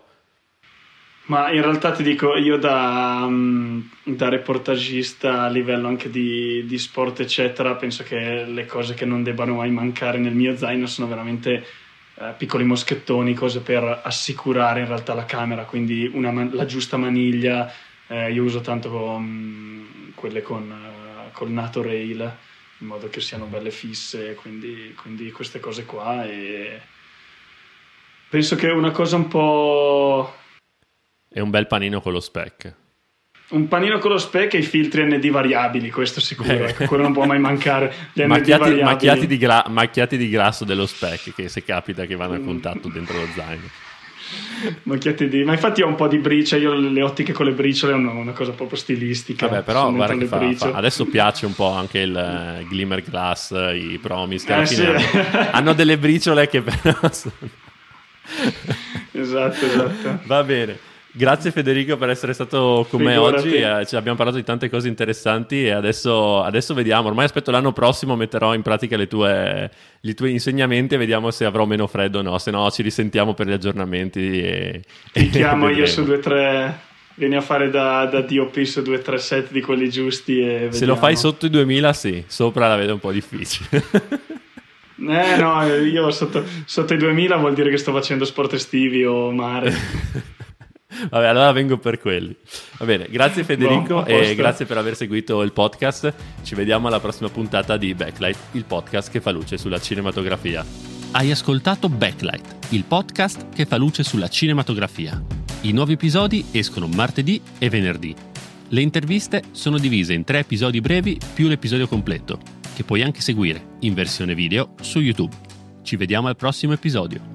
Ma in realtà ti dico, io da, mm, da reportagista a livello anche di, di sport eccetera, penso che le cose che non debbano mai mancare nel mio zaino sono veramente eh, piccoli moschettoni, cose per assicurare in realtà la camera, quindi una, la giusta maniglia. Eh, io uso tanto con, quelle con uh, col NATO Rail in modo che siano belle fisse, quindi, quindi queste cose qua. E penso che una cosa un po'. È un bel panino con lo spec. Un panino con lo spec e i filtri ND variabili, questo sicuro, ecco, quello non può mai mancare. macchiati, macchiati, di gra- macchiati, di grasso dello spec, che se capita che vanno a contatto dentro lo zaino. macchiati di... Ma infatti ho un po' di briciole, io le ottiche con le briciole è una, una cosa proprio stilistica. Vabbè, però guarda che fa, fa, adesso piace un po' anche il uh, Glimmer Glass, i Promis, che eh, sì. hanno, hanno, delle briciole che però... esatto, esatto. Va bene. Grazie Federico per essere stato con Figurati. me oggi, eh, cioè, abbiamo parlato di tante cose interessanti e adesso, adesso, vediamo, ormai aspetto l'anno prossimo, metterò in pratica tue, i tuoi insegnamenti e vediamo se avrò meno freddo o no, se no ci risentiamo per gli aggiornamenti. E, Ti chiamo io su due o tre, vieni a fare da, da DOP su due o tre set di quelli giusti e Se lo fai sotto i 2000 sì, sopra la vedo un po' difficile. Eh no, io sotto, sotto, i 2000 vuol dire che sto facendo sport estivi o mare. Vabbè, allora vengo per quelli. Va bene, grazie Federico no, e grazie per aver seguito il podcast. Ci vediamo alla prossima puntata di Backlight, il podcast che fa luce sulla cinematografia. Hai ascoltato Backlight, il podcast che fa luce sulla cinematografia. I nuovi episodi escono martedì e venerdì. Le interviste sono divise in tre episodi brevi più l'episodio completo, che puoi anche seguire in versione video su YouTube. Ci vediamo al prossimo episodio.